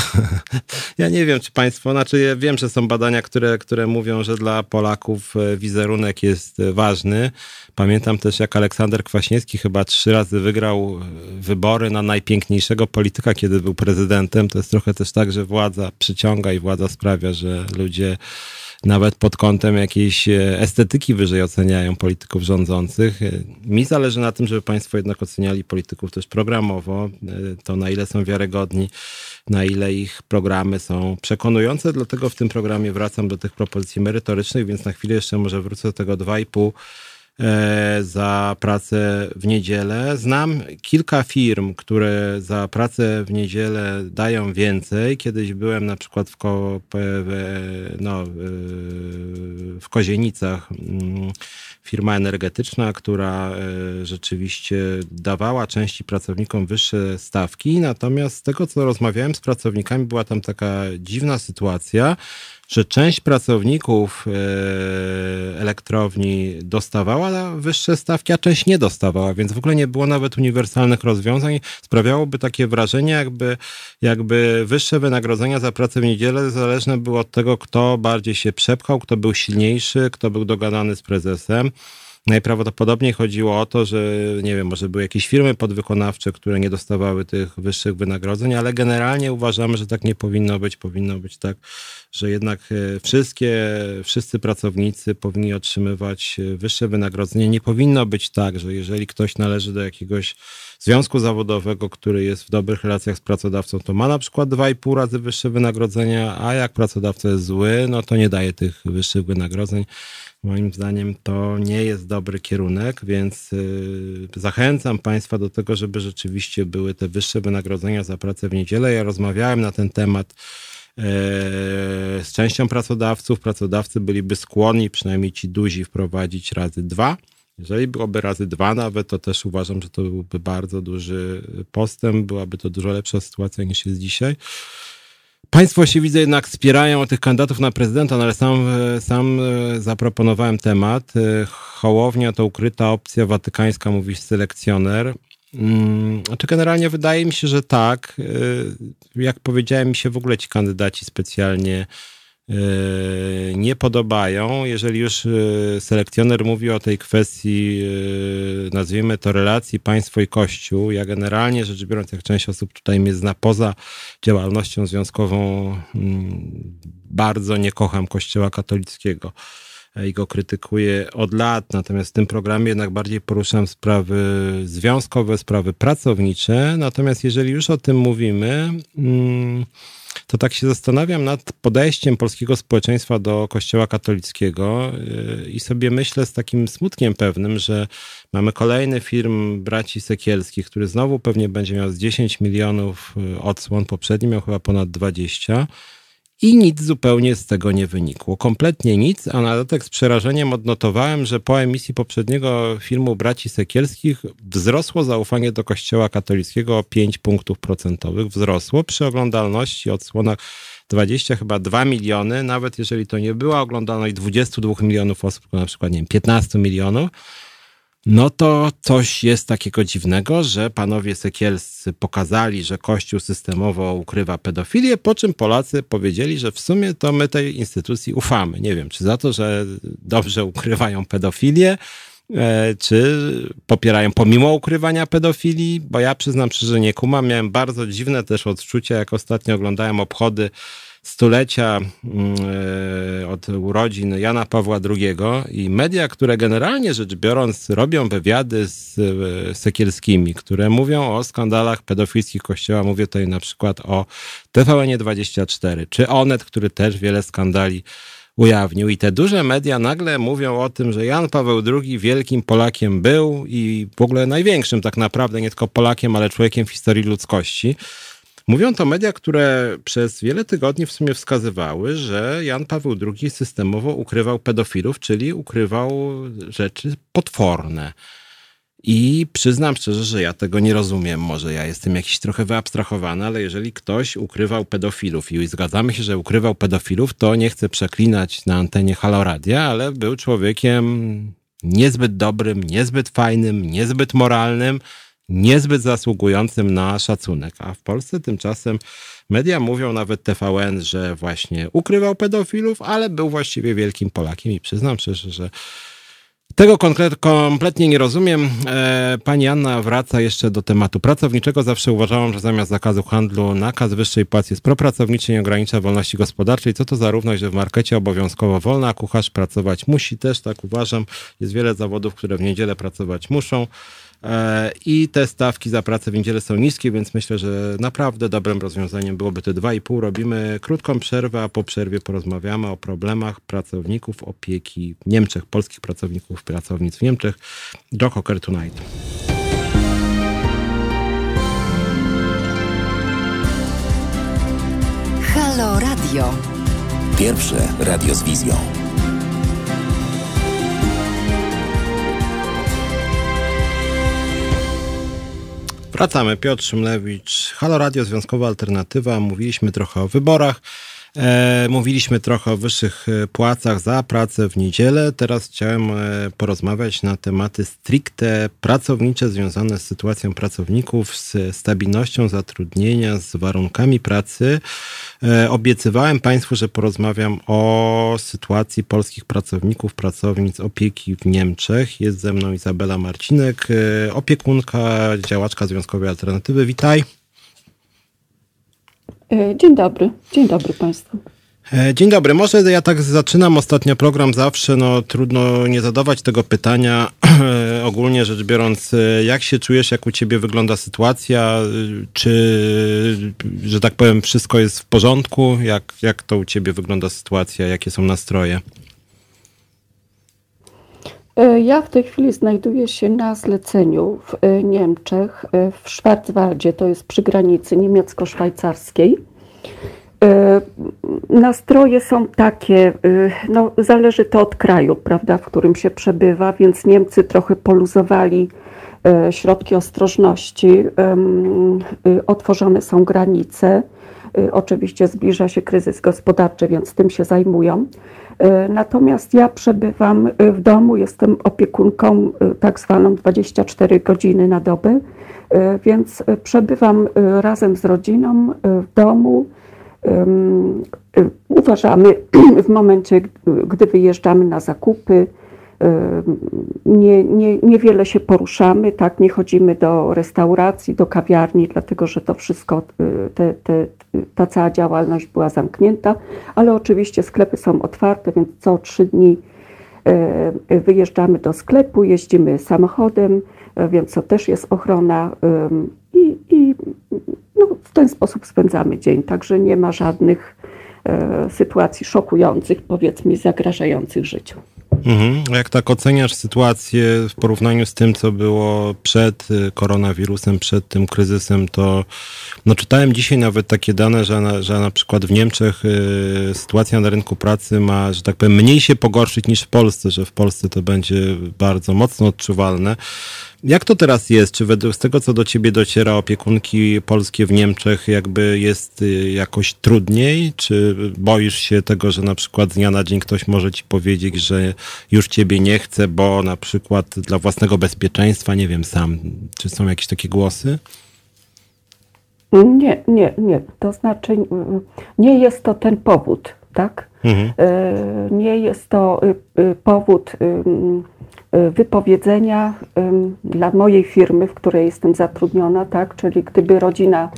ja nie wiem, czy państwo, znaczy ja wiem, że są badania, które, które mówią, że dla Polaków e, wizerunek jest e, ważny. Pamiętam też, jak Aleksander Kwaśniewski chyba trzy razy wygrał e, wybory na najpiękniejszego polityka, kiedy był prezydentem. To jest trochę też tak, że władza przyciąga i władza sprawia, że ludzie nawet pod kątem jakiejś e, estetyki wyżej oceniają polityków rządzących. E, mi zależy na tym, żeby Państwo jednak oceniali polityków też programowo, e, to na ile są wiarygodni, na ile ich programy są przekonujące. Dlatego w tym programie wracam do tych propozycji merytorycznych, więc na chwilę jeszcze może wrócę do tego 2,5 E, za pracę w niedzielę. Znam kilka firm, które za pracę w niedzielę dają więcej. Kiedyś byłem na przykład w, Ko, no, e, w Kozienicach, mm, firma energetyczna, która e, rzeczywiście dawała części pracownikom wyższe stawki. Natomiast z tego, co rozmawiałem z pracownikami, była tam taka dziwna sytuacja, że część pracowników e, elektrowni dostawała wyższe stawki, a część nie dostawała, więc w ogóle nie było nawet uniwersalnych rozwiązań. Sprawiałoby takie wrażenie, jakby, jakby wyższe wynagrodzenia za pracę w niedzielę zależne było od tego, kto bardziej się przepchał, kto był silniejszy, kto był dogadany z prezesem. Najprawdopodobniej chodziło o to, że nie wiem, może były jakieś firmy podwykonawcze, które nie dostawały tych wyższych wynagrodzeń, ale generalnie uważamy, że tak nie powinno być. Powinno być tak, że jednak e, wszystkie, wszyscy pracownicy powinni otrzymywać e, wyższe wynagrodzenie. Nie powinno być tak, że jeżeli ktoś należy do jakiegoś związku zawodowego, który jest w dobrych relacjach z pracodawcą, to ma na przykład 2,5 razy wyższe wynagrodzenia, a jak pracodawca jest zły, no to nie daje tych wyższych wynagrodzeń. Moim zdaniem to nie jest dobry kierunek, więc y, zachęcam Państwa do tego, żeby rzeczywiście były te wyższe wynagrodzenia za pracę w niedzielę. Ja rozmawiałem na ten temat e, z częścią pracodawców. Pracodawcy byliby skłonni, przynajmniej ci duzi, wprowadzić razy dwa. Jeżeli byłoby razy dwa nawet, to też uważam, że to byłby bardzo duży postęp, byłaby to dużo lepsza sytuacja niż jest dzisiaj. Państwo się widzę jednak wspierają tych kandydatów na prezydenta, no ale sam, sam e, zaproponowałem temat. E, Hołownia to ukryta opcja watykańska, mówi selekcjoner. Znaczy generalnie wydaje mi się, że tak. E, jak powiedziałem, mi się w ogóle ci kandydaci specjalnie E, nie podobają. Jeżeli już e, selekcjoner mówi o tej kwestii, e, nazwijmy to relacji państwo i kościół, ja generalnie rzecz biorąc, jak część osób tutaj mnie zna poza działalnością związkową, mm, bardzo nie kocham kościoła katolickiego i go krytykuję od lat, natomiast w tym programie jednak bardziej poruszam sprawy związkowe, sprawy pracownicze. Natomiast jeżeli już o tym mówimy, mm, to tak się zastanawiam nad podejściem polskiego społeczeństwa do Kościoła katolickiego yy, i sobie myślę z takim smutkiem pewnym, że mamy kolejny film braci Sekielskich, który znowu pewnie będzie miał z 10 milionów yy, odsłon, poprzedni miał chyba ponad 20 i nic zupełnie z tego nie wynikło. Kompletnie nic, a na dodatek z przerażeniem odnotowałem, że po emisji poprzedniego filmu Braci Sekielskich wzrosło zaufanie do Kościoła katolickiego o 5 punktów procentowych. Wzrosło przy oglądalności odsłonach 20, chyba 2 miliony, nawet jeżeli to nie była oglądalność 22 milionów osób, tylko na przykład, nie wiem, 15 milionów, no to coś jest takiego dziwnego, że panowie sekielscy pokazali, że Kościół systemowo ukrywa pedofilię, po czym Polacy powiedzieli, że w sumie to my tej instytucji ufamy. Nie wiem, czy za to, że dobrze ukrywają pedofilię, e, czy popierają pomimo ukrywania pedofilii, bo ja przyznam szczerze, nie kumam. Miałem bardzo dziwne też odczucia, jak ostatnio oglądałem obchody stulecia mm, e, od urodzin Jana Pawła II i media, które generalnie rzecz biorąc robią wywiady z e, Sekielskimi, które mówią o skandalach pedofilskich Kościoła, mówię tutaj na przykład o TVN24, czy Onet, który też wiele skandali ujawnił. I te duże media nagle mówią o tym, że Jan Paweł II wielkim Polakiem był i w ogóle największym tak naprawdę, nie tylko Polakiem, ale człowiekiem w historii ludzkości. Mówią to media, które przez wiele tygodni w sumie wskazywały, że Jan Paweł II systemowo ukrywał pedofilów, czyli ukrywał rzeczy potworne. I przyznam szczerze, że ja tego nie rozumiem. Może ja jestem jakiś trochę wyabstrahowany, ale jeżeli ktoś ukrywał pedofilów i zgadzamy się, że ukrywał pedofilów, to nie chcę przeklinać na antenie Haloradia, ale był człowiekiem niezbyt dobrym, niezbyt fajnym, niezbyt moralnym, niezbyt zasługującym na szacunek. A w Polsce tymczasem media mówią, nawet TVN, że właśnie ukrywał pedofilów, ale był właściwie wielkim Polakiem i przyznam szczerze, że tego kompletnie nie rozumiem. E, pani Anna wraca jeszcze do tematu pracowniczego. Zawsze uważałam, że zamiast zakazu handlu nakaz wyższej płacy jest propracowniczy, nie ogranicza wolności gospodarczej. Co to za równość, że w markecie obowiązkowo wolna, kucharz pracować musi też, tak uważam. Jest wiele zawodów, które w niedzielę pracować muszą. E, I te stawki za pracę w niedzielę są niskie, więc myślę, że naprawdę dobrym rozwiązaniem byłoby te 2,5. Robimy krótką przerwę, a po przerwie porozmawiamy o problemach pracowników opieki w Niemczech, polskich pracowników, pracownic w Niemczech. Joe Cocker Tonight. Halo Radio. Pierwsze radio z wizją. Wracamy. Piotr Szymlewicz, Halo Radio, Związkowa Alternatywa. Mówiliśmy trochę o wyborach. E, mówiliśmy trochę o wyższych e, płacach za pracę w niedzielę. Teraz chciałem e, porozmawiać na tematy stricte pracownicze związane z sytuacją pracowników, z stabilnością zatrudnienia, z warunkami pracy. Obiecywałem Państwu, że porozmawiam o sytuacji polskich pracowników, pracownic opieki w Niemczech. Jest ze mną Izabela Marcinek, opiekunka, działaczka Związkowej Alternatywy. Witaj. E, dzień dobry, dzień dobry Państwu. E, dzień dobry. Może ja tak zaczynam ostatnio program zawsze, no trudno nie zadawać tego pytania. Ogólnie rzecz biorąc, e, jak się czujesz, jak u ciebie wygląda sytuacja? Czy, że tak powiem, wszystko jest w porządku? Jak, jak to u ciebie wygląda sytuacja? Jakie są nastroje? E, ja w tej chwili znajduję się na zleceniu w e, Niemczech, e, w Schwarzwaldzie, to jest przy granicy niemiecko-szwajcarskiej. Nastroje są takie, no zależy to od kraju, prawda, w którym się przebywa, więc Niemcy trochę poluzowali środki ostrożności, otworzone są granice. Oczywiście zbliża się kryzys gospodarczy, więc tym się zajmują. E, natomiast ja przebywam e, w domu, jestem opiekunką e, tak zwaną 24 godziny na dobę, więc przebywam razem z rodziną w domu. Uważamy w momencie, gdy wyjeżdżamy na zakupy, nie, nie, niewiele się poruszamy, tak, nie chodzimy do restauracji, do kawiarni, dlatego że to wszystko, te, te, ta cała działalność była zamknięta, ale oczywiście sklepy są otwarte, więc co trzy dni e, wyjeżdżamy do sklepu, jeździmy samochodem, e, więc to też jest ochrona i, i no, w ten sposób spędzamy dzień, także nie ma żadnych sytuacji szokujących, powiedzmy, zagrażających życiu. Mhm. Jak tak oceniasz sytuację w porównaniu z tym, co było przed y, koronawirusem, przed tym kryzysem, to no czytałem dzisiaj nawet takie dane, że na, że na przykład w Niemczech y, sytuacja na rynku pracy ma, że tak powiem, mniej się pogorszyć niż w Polsce, że w Polsce to będzie bardzo mocno odczuwalne. Jak to teraz jest? Czy według tego, co do ciebie dociera, opiekunki polskie w Niemczech jakby jest y, jakoś trudniej? Czy boisz się tego, że na przykład z dnia na dzień ktoś może ci powiedzieć, że już ciebie nie chce, bo na przykład dla własnego bezpieczeństwa, nie wiem sam. Czy są jakieś takie głosy? Nie, nie, nie. To znaczy nie jest to ten powód, tak? Mhm. E, nie jest to y, y, powód Y, wypowiedzenia dla mojej firmy, w której jestem zatrudniona, tak, czyli gdyby rodzina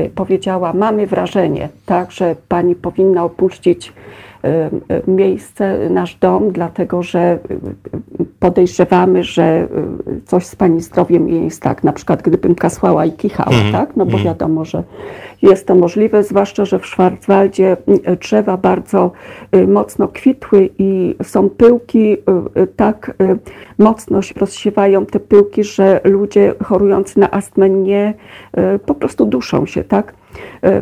y, powiedziała, mamy wrażenie, tak, że pani powinna opuścić Y, miejsce, nasz dom, dlatego że y, podejrzewamy, że y, coś z pani zdrowiem nie jest tak. Na przykład gdybym kasłała i kichała, mm. tak? No bo mm. wiadomo, że jest to możliwe, zwłaszcza, że w Szwarcwaldzie drzewa bardzo mocno kwitły i są pyłki, tak mocno się rozsiewają te pyłki, że ludzie chorujący na astmę nie po prostu duszą się, tak?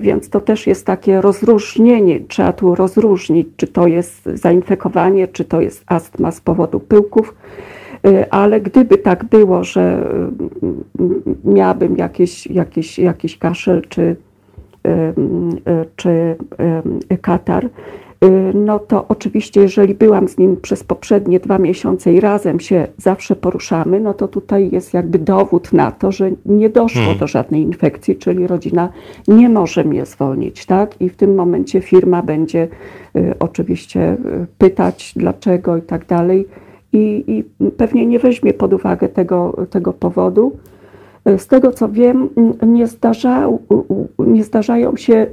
Więc to też jest takie rozróżnienie. Trzeba tu rozróżnić, czy to jest zainfekowanie, czy to jest astma z powodu pyłków. Ale gdyby tak było, że miałabym jakiś, jakiś, jakiś kaszel czy, czy katar, no to oczywiście, jeżeli byłam z nim przez poprzednie dwa miesiące i razem się zawsze poruszamy, no to tutaj jest jakby dowód na to, że nie doszło hmm. do żadnej infekcji, czyli rodzina nie może mnie zwolnić, tak? I w tym momencie firma będzie y, oczywiście y, pytać dlaczego i tak dalej. I, I, pewnie nie weźmie pod uwagę tego, tego powodu. Z tego co wiem, nie, zdarza, nie zdarzają się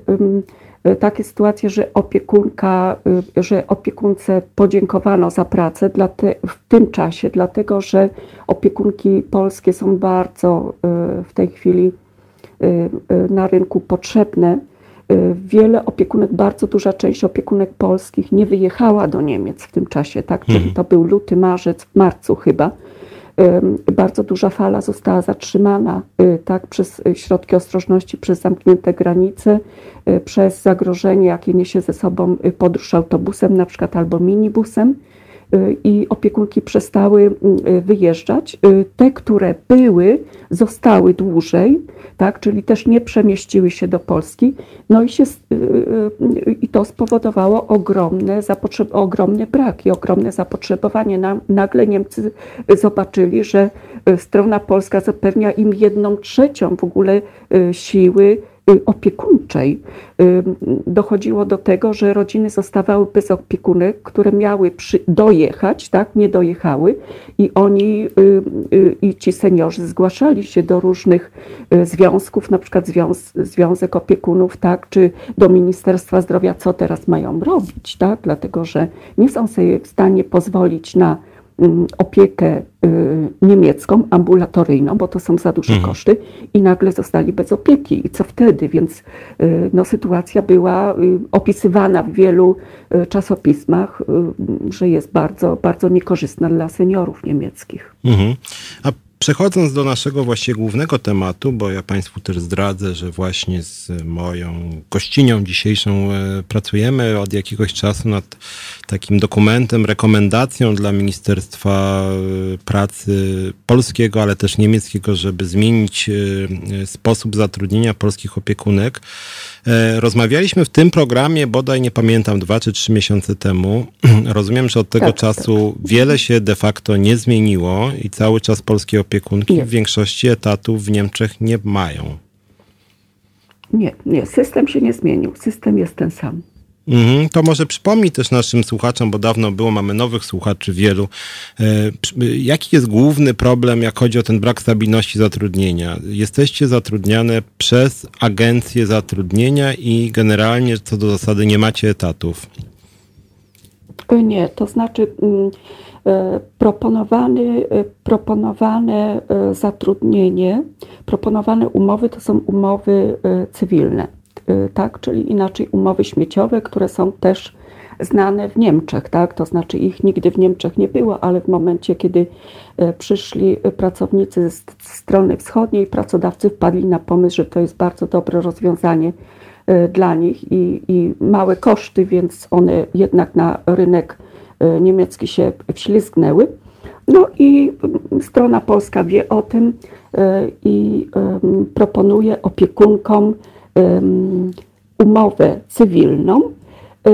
takie sytuacje, że opiekunka, że opiekunce podziękowano za pracę dla te, w tym czasie, dlatego że opiekunki polskie są bardzo y, w tej chwili na rynku potrzebne. Wiele opiekunek, bardzo duża część opiekunek polskich nie wyjechała do Niemiec w tym czasie, tak? Czyli mhm. to był luty, marzec, w marcu chyba bardzo duża fala została zatrzymana y, tak, przez środki ostrożności, przez zamknięte granice, y, przez zagrożenie, jakie niesie ze sobą y, podróż autobusem na przykład albo minibusem i opiekunki przestały wyjeżdżać. Te, które były, zostały dłużej, tak, czyli też nie przemieściły się do Polski. No i, się, i to spowodowało ogromne, zapotrzeb, ogromne braki, ogromne zapotrzebowanie. Nagle Niemcy zobaczyli, że strona polska zapewnia im jedną trzecią w ogóle siły Y, opiekuńczej y, dochodziło do tego, że rodziny zostawały bez opiekunek, które miały przy, dojechać, tak, nie dojechały i oni y, i ci seniorzy zgłaszali się do różnych związków, na przykład związ, Związek Opiekunów, tak, czy do Ministerstwa Zdrowia, co teraz mają robić, tak, dlatego że nie są sobie w stanie pozwolić na opiekę y, niemiecką, ambulatoryjną, bo to są za duże mhm. koszty i nagle zostali bez opieki. I co wtedy? Więc y, no, sytuacja była y, opisywana w wielu czasopismach, że jest bardzo, bardzo niekorzystna dla seniorów niemieckich. Mhm. A Przechodząc do naszego właściwie głównego tematu, bo ja Państwu też zdradzę, że właśnie z moją gościnią dzisiejszą e, pracujemy od jakiegoś czasu nad takim dokumentem, rekomendacją dla Ministerstwa e, Pracy polskiego, ale też niemieckiego, żeby zmienić e, sposób zatrudnienia polskich opiekunek. E, rozmawialiśmy w tym programie bodaj, nie pamiętam, dwa czy trzy miesiące temu. Rozumiem, że od tego tak, czasu tak. wiele się de facto nie zmieniło i cały czas polskie opiekunki nie. w większości etatów w Niemczech nie mają. Nie, nie, system się nie zmienił. System jest ten sam. Mhm, to może przypomnij też naszym słuchaczom, bo dawno było, mamy nowych słuchaczy wielu. E, jaki jest główny problem, jak chodzi o ten brak stabilności zatrudnienia? Jesteście zatrudniane przez agencję zatrudnienia i generalnie co do zasady nie macie etatów. E, nie, to znaczy mm, e, proponowany, proponowane zatrudnienie, proponowane umowy to są umowy cywilne tak, czyli inaczej umowy śmieciowe, które są też znane w Niemczech, tak, to znaczy ich nigdy w Niemczech nie było, ale w momencie, kiedy y, przyszli pracownicy z strony wschodniej, pracodawcy wpadli na pomysł, że to jest bardzo dobre rozwiązanie y, dla nich i, i małe koszty, więc one jednak na rynek niemiecki się wślizgnęły. No i strona polska wie o tym i proponuje opiekunkom umowę cywilną. E,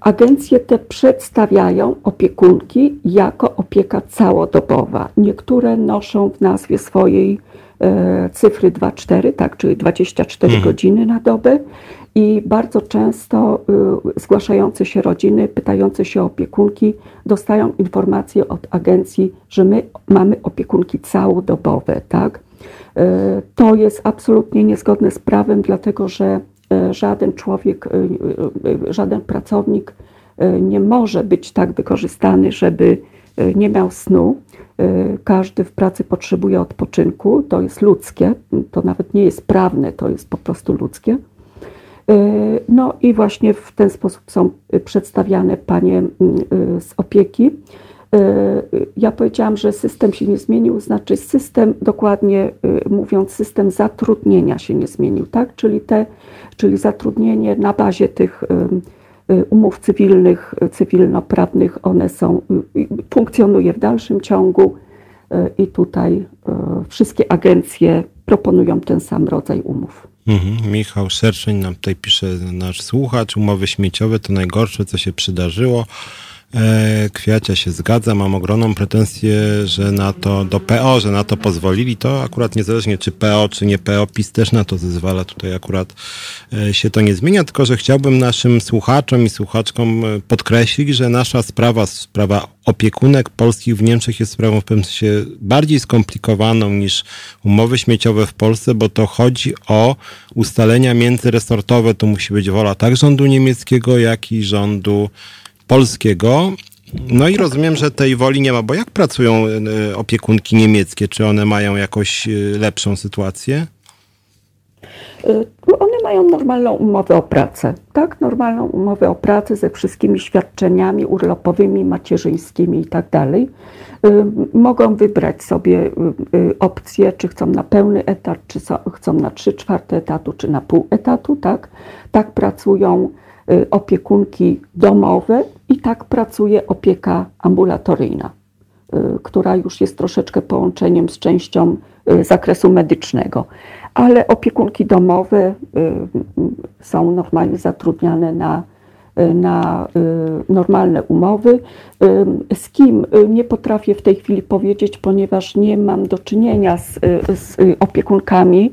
agencje te przedstawiają opiekunki jako opieka całodobowa. Niektóre noszą w nazwie swojej e, cyfry 2-4, tak, czyli 24 mhm. godziny na dobę i bardzo często y, zgłaszające się rodziny, pytające się o opiekunki, dostają informację od agencji, że my mamy opiekunki całodobowe, tak? E, to jest absolutnie niezgodne z prawem, dlatego że e, żaden człowiek, e, żaden pracownik nie może być tak wykorzystany, żeby nie miał snu. Każdy w pracy potrzebuje odpoczynku, to jest ludzkie, to nawet nie jest prawne, to jest po prostu ludzkie. No i właśnie w ten sposób są przedstawiane panie z opieki. E, ja powiedziałam, że system się nie zmienił, znaczy system, dokładnie e, mówiąc, system zatrudnienia się nie zmienił, tak? Czyli, te, czyli zatrudnienie na bazie tych e, umów cywilnych, cywilnoprawnych, one są, funkcjonuje w dalszym ciągu i tutaj wszystkie agencje proponują ten sam rodzaj umów. Mhm. Michał Szerszeń nam tutaj pisze, nasz słuchacz, umowy śmieciowe to najgorsze, co się przydarzyło. E, Kwiacia się zgadza, mam ogromną pretensję, że na to, do PO, że na to pozwolili, to akurat niezależnie czy PO, czy nie PO, PiS też na to zezwala, tutaj akurat e, się to nie zmienia, tylko że chciałbym naszym słuchaczom i słuchaczkom e, podkreślić, że nasza sprawa, sprawa opiekunek polskich w Niemczech jest sprawą w pewnym sensie bardziej skomplikowaną niż umowy śmieciowe w Polsce, bo to chodzi o ustalenia międzyresortowe, to musi być wola tak rządu niemieckiego, jak i rządu polskiego. No i rozumiem, że tej woli nie ma, bo jak pracują e, opiekunki niemieckie? Czy one mają jakoś e, lepszą sytuację? One mają normalną umowę o pracę, tak? Normalną umowę o pracę ze wszystkimi świadczeniami urlopowymi, macierzyńskimi i tak dalej. Mogą wybrać sobie opcję, czy chcą na pełny etat, czy chcą na 3 czwarte etatu, czy na pół etatu, tak? Tak pracują Y, opiekunki domowe i tak pracuje opieka ambulatoryjna, y, która już jest troszeczkę połączeniem z częścią y, zakresu medycznego. Ale opiekunki domowe są normalnie zatrudniane na na y, normalne umowy. Y, z kim y, nie potrafię w tej chwili powiedzieć, ponieważ nie mam do czynienia z, z opiekunkami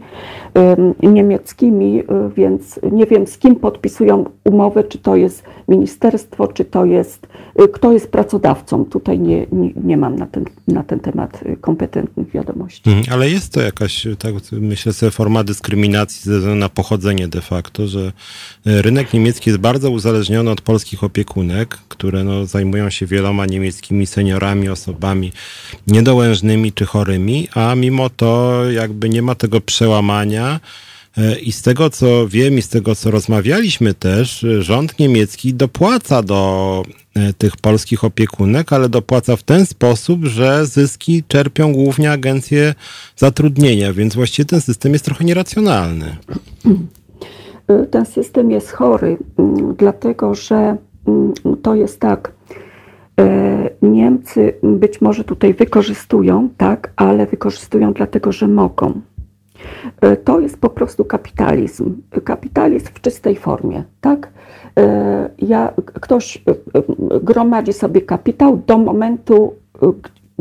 niemieckimi, więc nie wiem z kim podpisują umowę, czy to jest ministerstwo, czy to jest, kto jest pracodawcą. Tutaj nie, nie, nie mam na ten, na ten temat kompetentnych wiadomości. Mhm, ale jest to jakaś, tak myślę sobie, forma dyskryminacji ze względu na pochodzenie de facto, że rynek niemiecki jest bardzo uzależniony uzależnione od polskich opiekunek, które no, zajmują się wieloma niemieckimi seniorami, osobami niedołężnymi czy chorymi, a mimo to jakby nie ma tego przełamania. E, I z tego co wiem i z tego co rozmawialiśmy też, rząd niemiecki dopłaca do e, tych polskich opiekunek, ale dopłaca w ten sposób, że zyski czerpią głównie agencje zatrudnienia, więc właściwie ten system jest trochę nieracjonalny. Ten system jest chory, mm, dlatego że mm, to jest tak. E, Niemcy być może tutaj wykorzystują, tak, ale wykorzystują dlatego, że mogą. E, to jest po prostu kapitalizm. Kapitalizm w czystej formie, tak? E, ja, ktoś gromadzi sobie kapitał do momentu,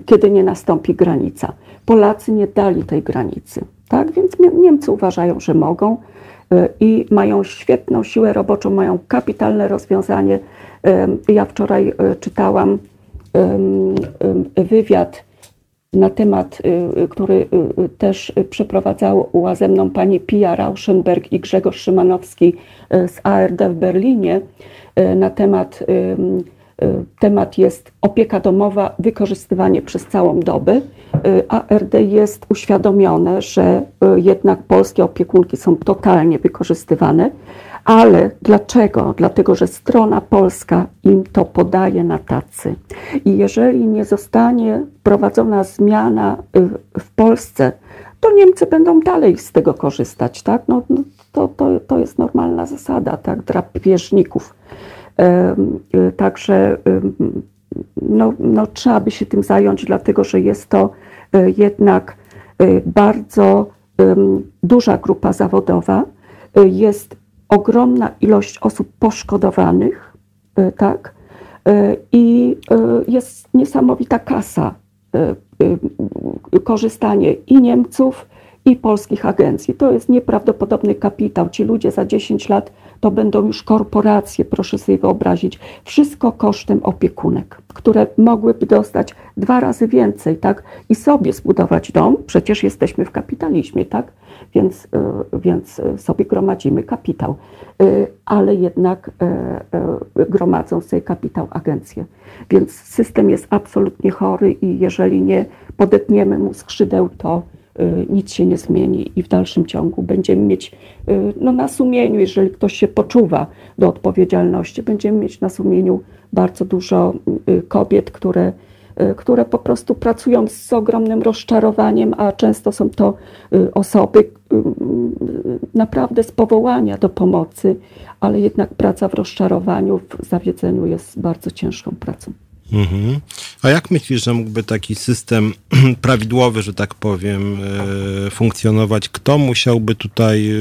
kiedy nie nastąpi granica. Polacy nie dali tej granicy, tak? Więc Niemcy uważają, że mogą i mają świetną siłę roboczą, mają kapitalne rozwiązanie. Ja wczoraj e, czytałam wywiad na temat, który też przeprowadzała ze mną pani Pia Rauschenberg i Grzegorz Szymanowski z ARD w Berlinie na temat temat jest opieka domowa, wykorzystywanie przez całą dobę. ARD jest uświadomione, że y, jednak polskie opiekunki są totalnie wykorzystywane. Ale dlaczego? Dlatego, że strona polska im to podaje na tacy. I jeżeli nie zostanie wprowadzona zmiana y, w Polsce, to Niemcy będą dalej z tego korzystać. Tak? No, no to, to, to jest normalna zasada tak? drapieżników. Y, także no, no, trzeba by się tym zająć, dlatego że jest to y, jednak y, bardzo duża grupa zawodowa. Jest ogromna ilość osób poszkodowanych, tak? I jest niesamowita kasa. Korzystanie i Niemców, i polskich agencji. To jest nieprawdopodobny kapitał. Ci ludzie za 10 lat to będą już korporacje, proszę sobie wyobrazić. Wszystko kosztem opiekunek, które mogłyby dostać dwa razy więcej, tak? I sobie zbudować dom. Przecież jesteśmy w kapitalizmie, tak? Więc, e, więc sobie gromadzimy kapitał. E, ale jednak e, gromadzą sobie kapitał agencje. Więc system jest absolutnie chory i jeżeli nie podetniemy mu skrzydeł, to nic się nie zmieni i w dalszym ciągu będziemy mieć y, no, na sumieniu, jeżeli ktoś się poczuwa do odpowiedzialności, będziemy mieć na sumieniu bardzo dużo y, kobiet, które, które po prostu pracują z ogromnym rozczarowaniem, a często są to osoby naprawdę z powołania do pomocy, ale jednak praca w rozczarowaniu, w zawiedzeniu jest bardzo ciężką pracą. Mhm. A jak myślisz, że mógłby taki system prawidłowy, że tak powiem, e, funkcjonować? Kto musiałby tutaj e,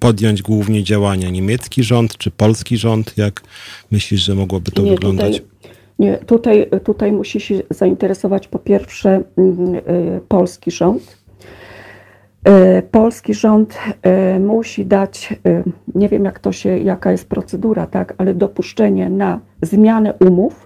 podjąć głównie działania? Niemiecki rząd czy polski rząd? Jak myślisz, że mogłoby to Nie, wyglądać? Tutaj, nie, tutaj, tutaj musi się zainteresować po pierwsze mm, y, polski rząd. Polski rząd musi dać, nie wiem jak to się, jaka jest procedura, tak, ale dopuszczenie na zmianę umów,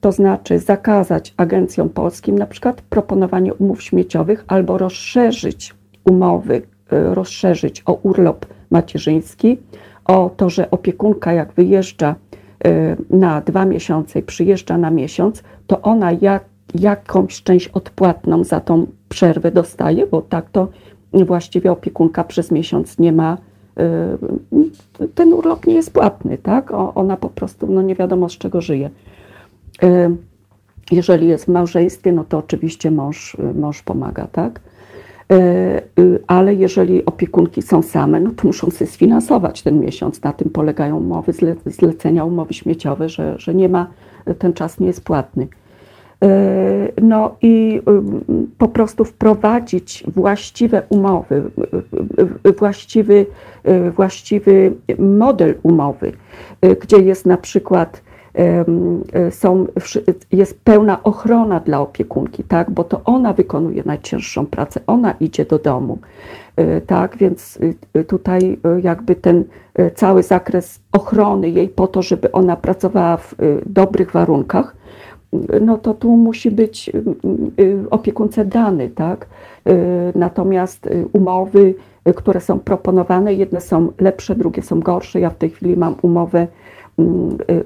to znaczy zakazać agencjom polskim na przykład proponowanie umów śmieciowych albo rozszerzyć umowy, y, rozszerzyć o urlop macierzyński, o to, że opiekunka jak wyjeżdża y, na dwa miesiące i przyjeżdża na miesiąc, to ona jak, jakąś część odpłatną za tą przerwę dostaje, bo tak to właściwie opiekunka przez miesiąc nie ma, y, ten urlop nie jest płatny, tak? Ona po prostu no nie wiadomo z czego żyje. Y, Jeżeli jest w małżeństwie, no to oczywiście mąż, mąż pomaga, tak? Y, y, Ale jeżeli opiekunki są same, no to muszą sobie sfinansować ten miesiąc. Na tym polegają umowy, zle, zlecenia, umowy śmieciowe, że, że nie ma, ten czas nie jest płatny. Y, No i y, po prostu wprowadzić właściwe umowy, y, y, właściwy, y, właściwy model umowy, y, gdzie jest na przykład y, są, wszy- jest pełna ochrona dla opiekunki, tak? bo to ona wykonuje najcięższą pracę, ona idzie do domu. Y, Tak, więc y, y, tutaj y, jakby ten y, cały zakres ochrony jej po to, żeby ona pracowała w y, dobrych warunkach, no to tu musi być y, y, opiekunce dany, tak? Y, Natomiast y, umowy, y, które są proponowane, jedne są lepsze, drugie są gorsze. Ja w tej chwili mam umowę, y,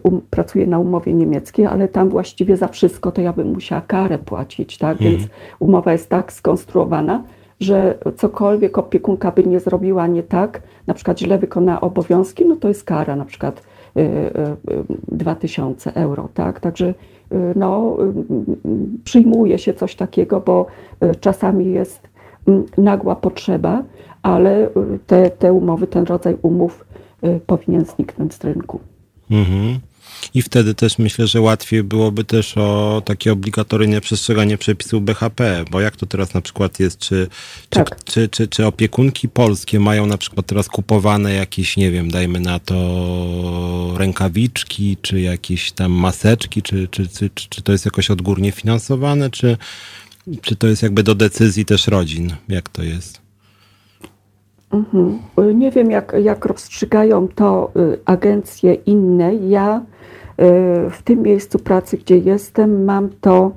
um, pracuję na umowie niemieckiej, ale tam właściwie za wszystko to ja bym musiała karę płacić, tak? Więc umowa jest tak skonstruowana, że cokolwiek opiekunka by nie zrobiła nie tak, na przykład źle wykonała obowiązki, no to jest kara, na przykład y, y, y, 2000 euro, tak? Także y, no, y, y, przyjmuje się coś takiego, bo y, czasami jest mm, nagła potrzeba, ale y, te, te umowy, ten rodzaj umów y, powinien zniknąć z rynku. Mhm. I wtedy też myślę, że łatwiej byłoby też o takie obligatoryjne przestrzeganie przepisów BHP, bo jak to teraz na przykład jest, czy, czy, Tak. czy, czy, czy opiekunki polskie mają na przykład teraz kupowane jakieś, nie wiem, dajmy na to rękawiczki, czy jakieś tam maseczki, czy, czy, czy, czy, czy to jest jakoś odgórnie finansowane, czy, czy to jest jakby do decyzji też rodzin, jak to jest? Mhm. Y, Nie wiem, jak, jak rozstrzygają to y, agencje inne. Ja y, w tym miejscu pracy, gdzie jestem, mam to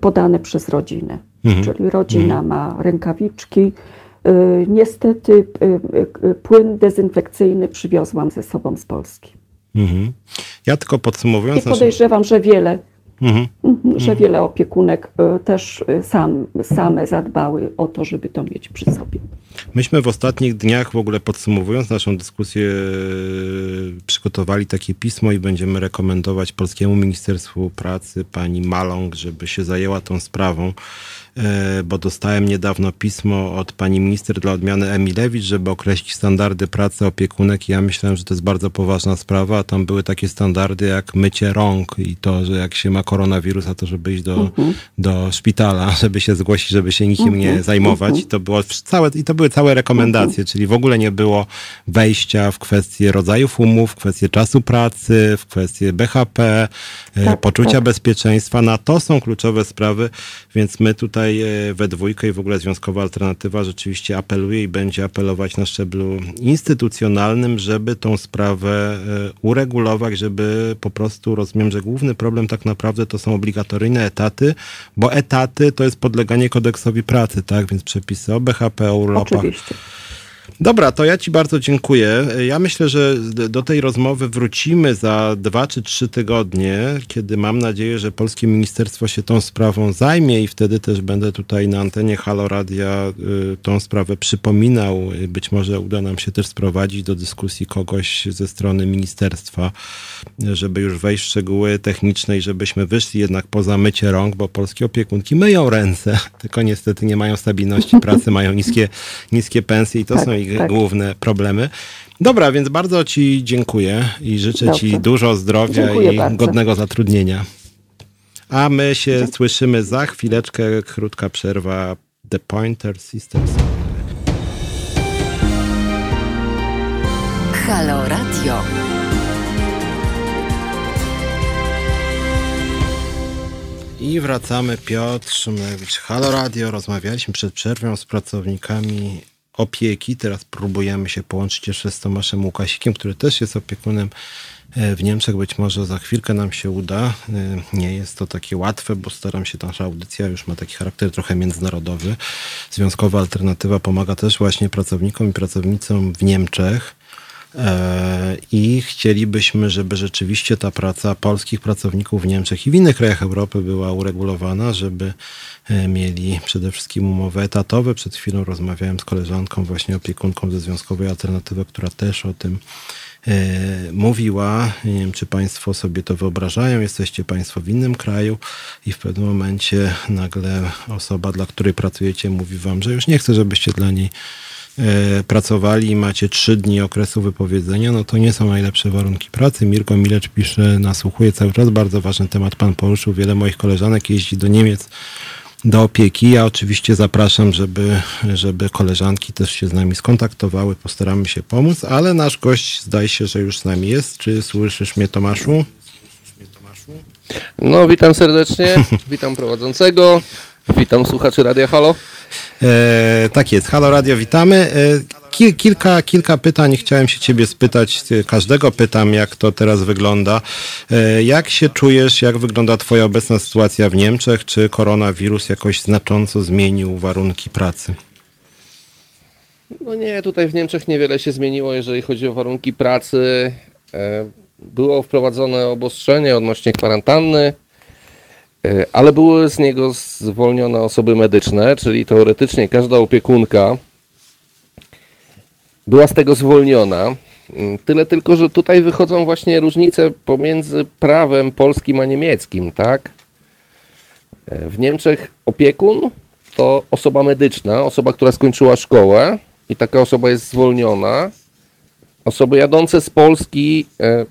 podane przez rodzinę. Mhm. Czyli rodzina ma rękawiczki. Niestety płyn dezynfekcyjny przywiozłam ze sobą z Polski. Mhm. Ja tylko I podsumowując... naszą- podejrzewam, że wiele, Mhm. mhm, że wiele opiekunek też sam, same zadbały o to, żeby to mieć przy sobie. Myśmy w ostatnich dniach, w ogóle podsumowując naszą dyskusję, e, przygotowali takie pismo i będziemy rekomendować Polskiemu Ministerstwu Pracy pani Maląg, żeby się zajęła tą sprawą, bo dostałem niedawno pismo od pani minister dla odmiany Emilewicz, żeby określić standardy pracy opiekunek. I ja myślałem, że to jest bardzo poważna sprawa, a tam były takie standardy jak mycie rąk i to, że jak się ma koronawirusa, to żeby iść do, do szpitala, żeby się zgłosić, żeby się nikim nie zajmować. I to było całe, i to były całe rekomendacje, czyli w ogóle nie było wejścia w kwestie rodzajów umów, w kwestie czasu pracy, w kwestie BHP, e, Tak, poczucia tak. bezpieczeństwa. Na to są kluczowe sprawy, więc my tutaj e, we dwójkę i w ogóle Związkowa Alternatywa rzeczywiście apeluje i będzie apelować na szczeblu instytucjonalnym, żeby tą sprawę e, uregulować, żeby po prostu, rozumiem, że główny problem tak naprawdę to są obligatoryjne etaty, bo etaty to jest podleganie kodeksowi pracy, tak? Więc przepisy o BHP, o urlopach. Oczywiście. Dobra, to ja Ci bardzo dziękuję. Ja myślę, że do tej rozmowy wrócimy za dwa czy trzy tygodnie, kiedy mam nadzieję, że polskie ministerstwo się tą sprawą zajmie i wtedy też będę tutaj na antenie Halo Radia y, tą sprawę przypominał. Być może uda nam się też sprowadzić do dyskusji kogoś ze strony ministerstwa, żeby już wejść w szczegóły techniczne i żebyśmy wyszli jednak poza mycie rąk, bo polskie opiekunki myją ręce, tylko niestety nie mają stabilności pracy, mają niskie, niskie pensje i to Tak, są ich tak. główne problemy. Dobra, więc bardzo Ci dziękuję i życzę Ci Dobrze. dużo zdrowia Dziękuję i bardzo. godnego zatrudnienia. A my się słyszymy za chwileczkę, krótka przerwa. The Pointer Sisters. Halo Radio. I wracamy. Piotr Szymlewicz, Halo Radio. Rozmawialiśmy przed przerwą z pracownikami opieki. Teraz próbujemy się połączyć jeszcze z Tomaszem Łukasikiem, który też jest opiekunem e, w Niemczech. Być może za chwilkę nam się uda. E, nie jest to takie łatwe, bo staram się, nasza audycja już ma taki charakter trochę międzynarodowy. Związkowa Alternatywa pomaga też właśnie pracownikom i pracownicom w Niemczech. E, I chcielibyśmy, żeby rzeczywiście ta praca polskich pracowników w Niemczech i w innych krajach Europy była uregulowana, żeby e, mieli przede wszystkim umowy etatowe. Przed chwilą rozmawiałem z koleżanką, właśnie opiekunką ze Związkowej Alternatywy, która też o tym e, mówiła. Nie wiem, czy Państwo sobie to wyobrażają. Jesteście Państwo w innym kraju i w pewnym momencie nagle osoba, dla której pracujecie, mówi Wam, że już nie chce, żebyście dla niej pracowali i macie trzy dni okresu wypowiedzenia, no to nie są najlepsze warunki pracy. Mirko Milecz pisze, nasłuchuje cały czas, bardzo ważny temat pan poruszył. Wiele moich koleżanek jeździ do Niemiec do opieki. Ja oczywiście zapraszam, żeby, żeby koleżanki też się z nami skontaktowały, postaramy się pomóc, ale nasz gość zdaje się, że już z nami jest. Czy słyszysz mnie, Tomaszu? No, witam serdecznie, witam prowadzącego, witam słuchaczy Radia Halo. E, tak jest, Halo Radio, witamy. E, kilka, kilka pytań chciałem się ciebie spytać, każdego pytam, jak to teraz wygląda. E, jak się czujesz, jak wygląda twoja obecna sytuacja w Niemczech? Czy koronawirus jakoś znacząco zmienił warunki pracy? No nie, tutaj w Niemczech niewiele się zmieniło, jeżeli chodzi o warunki pracy. E, było wprowadzone obostrzenie odnośnie kwarantanny. E, ale były z niego zwolnione osoby medyczne, czyli teoretycznie każda opiekunka była z tego zwolniona. Mm, tyle tylko, że tutaj wychodzą właśnie różnice pomiędzy prawem polskim a niemieckim, tak? E, w Niemczech opiekun to osoba medyczna, osoba, która skończyła szkołę i taka osoba jest zwolniona. Osoby jadące z Polski e,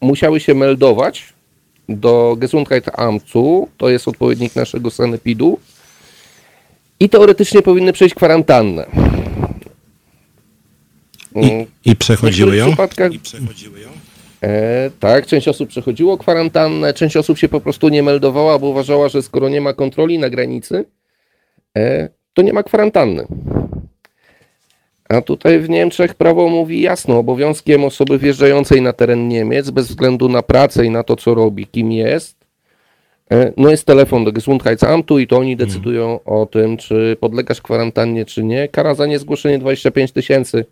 musiały się meldować do Gesundheitsamtu, to jest odpowiednik naszego sanepidu i teoretycznie powinny przejść kwarantannę. I, i przechodziły ją? I przechodziły ją? E, tak, część osób przechodziło kwarantannę, część osób się po prostu nie meldowała, bo uważała, że skoro nie ma kontroli na granicy, e, to nie ma kwarantanny. A tutaj w Niemczech prawo mówi jasno, obowiązkiem osoby wjeżdżającej na teren Niemiec, bez względu na pracę i na to, co robi, kim jest, e, no jest telefon do Gesundheitsamtu i to oni mhm. decydują o tym, czy podlegasz kwarantannie, czy nie. Kara za niezgłoszenie 25 tysięcy.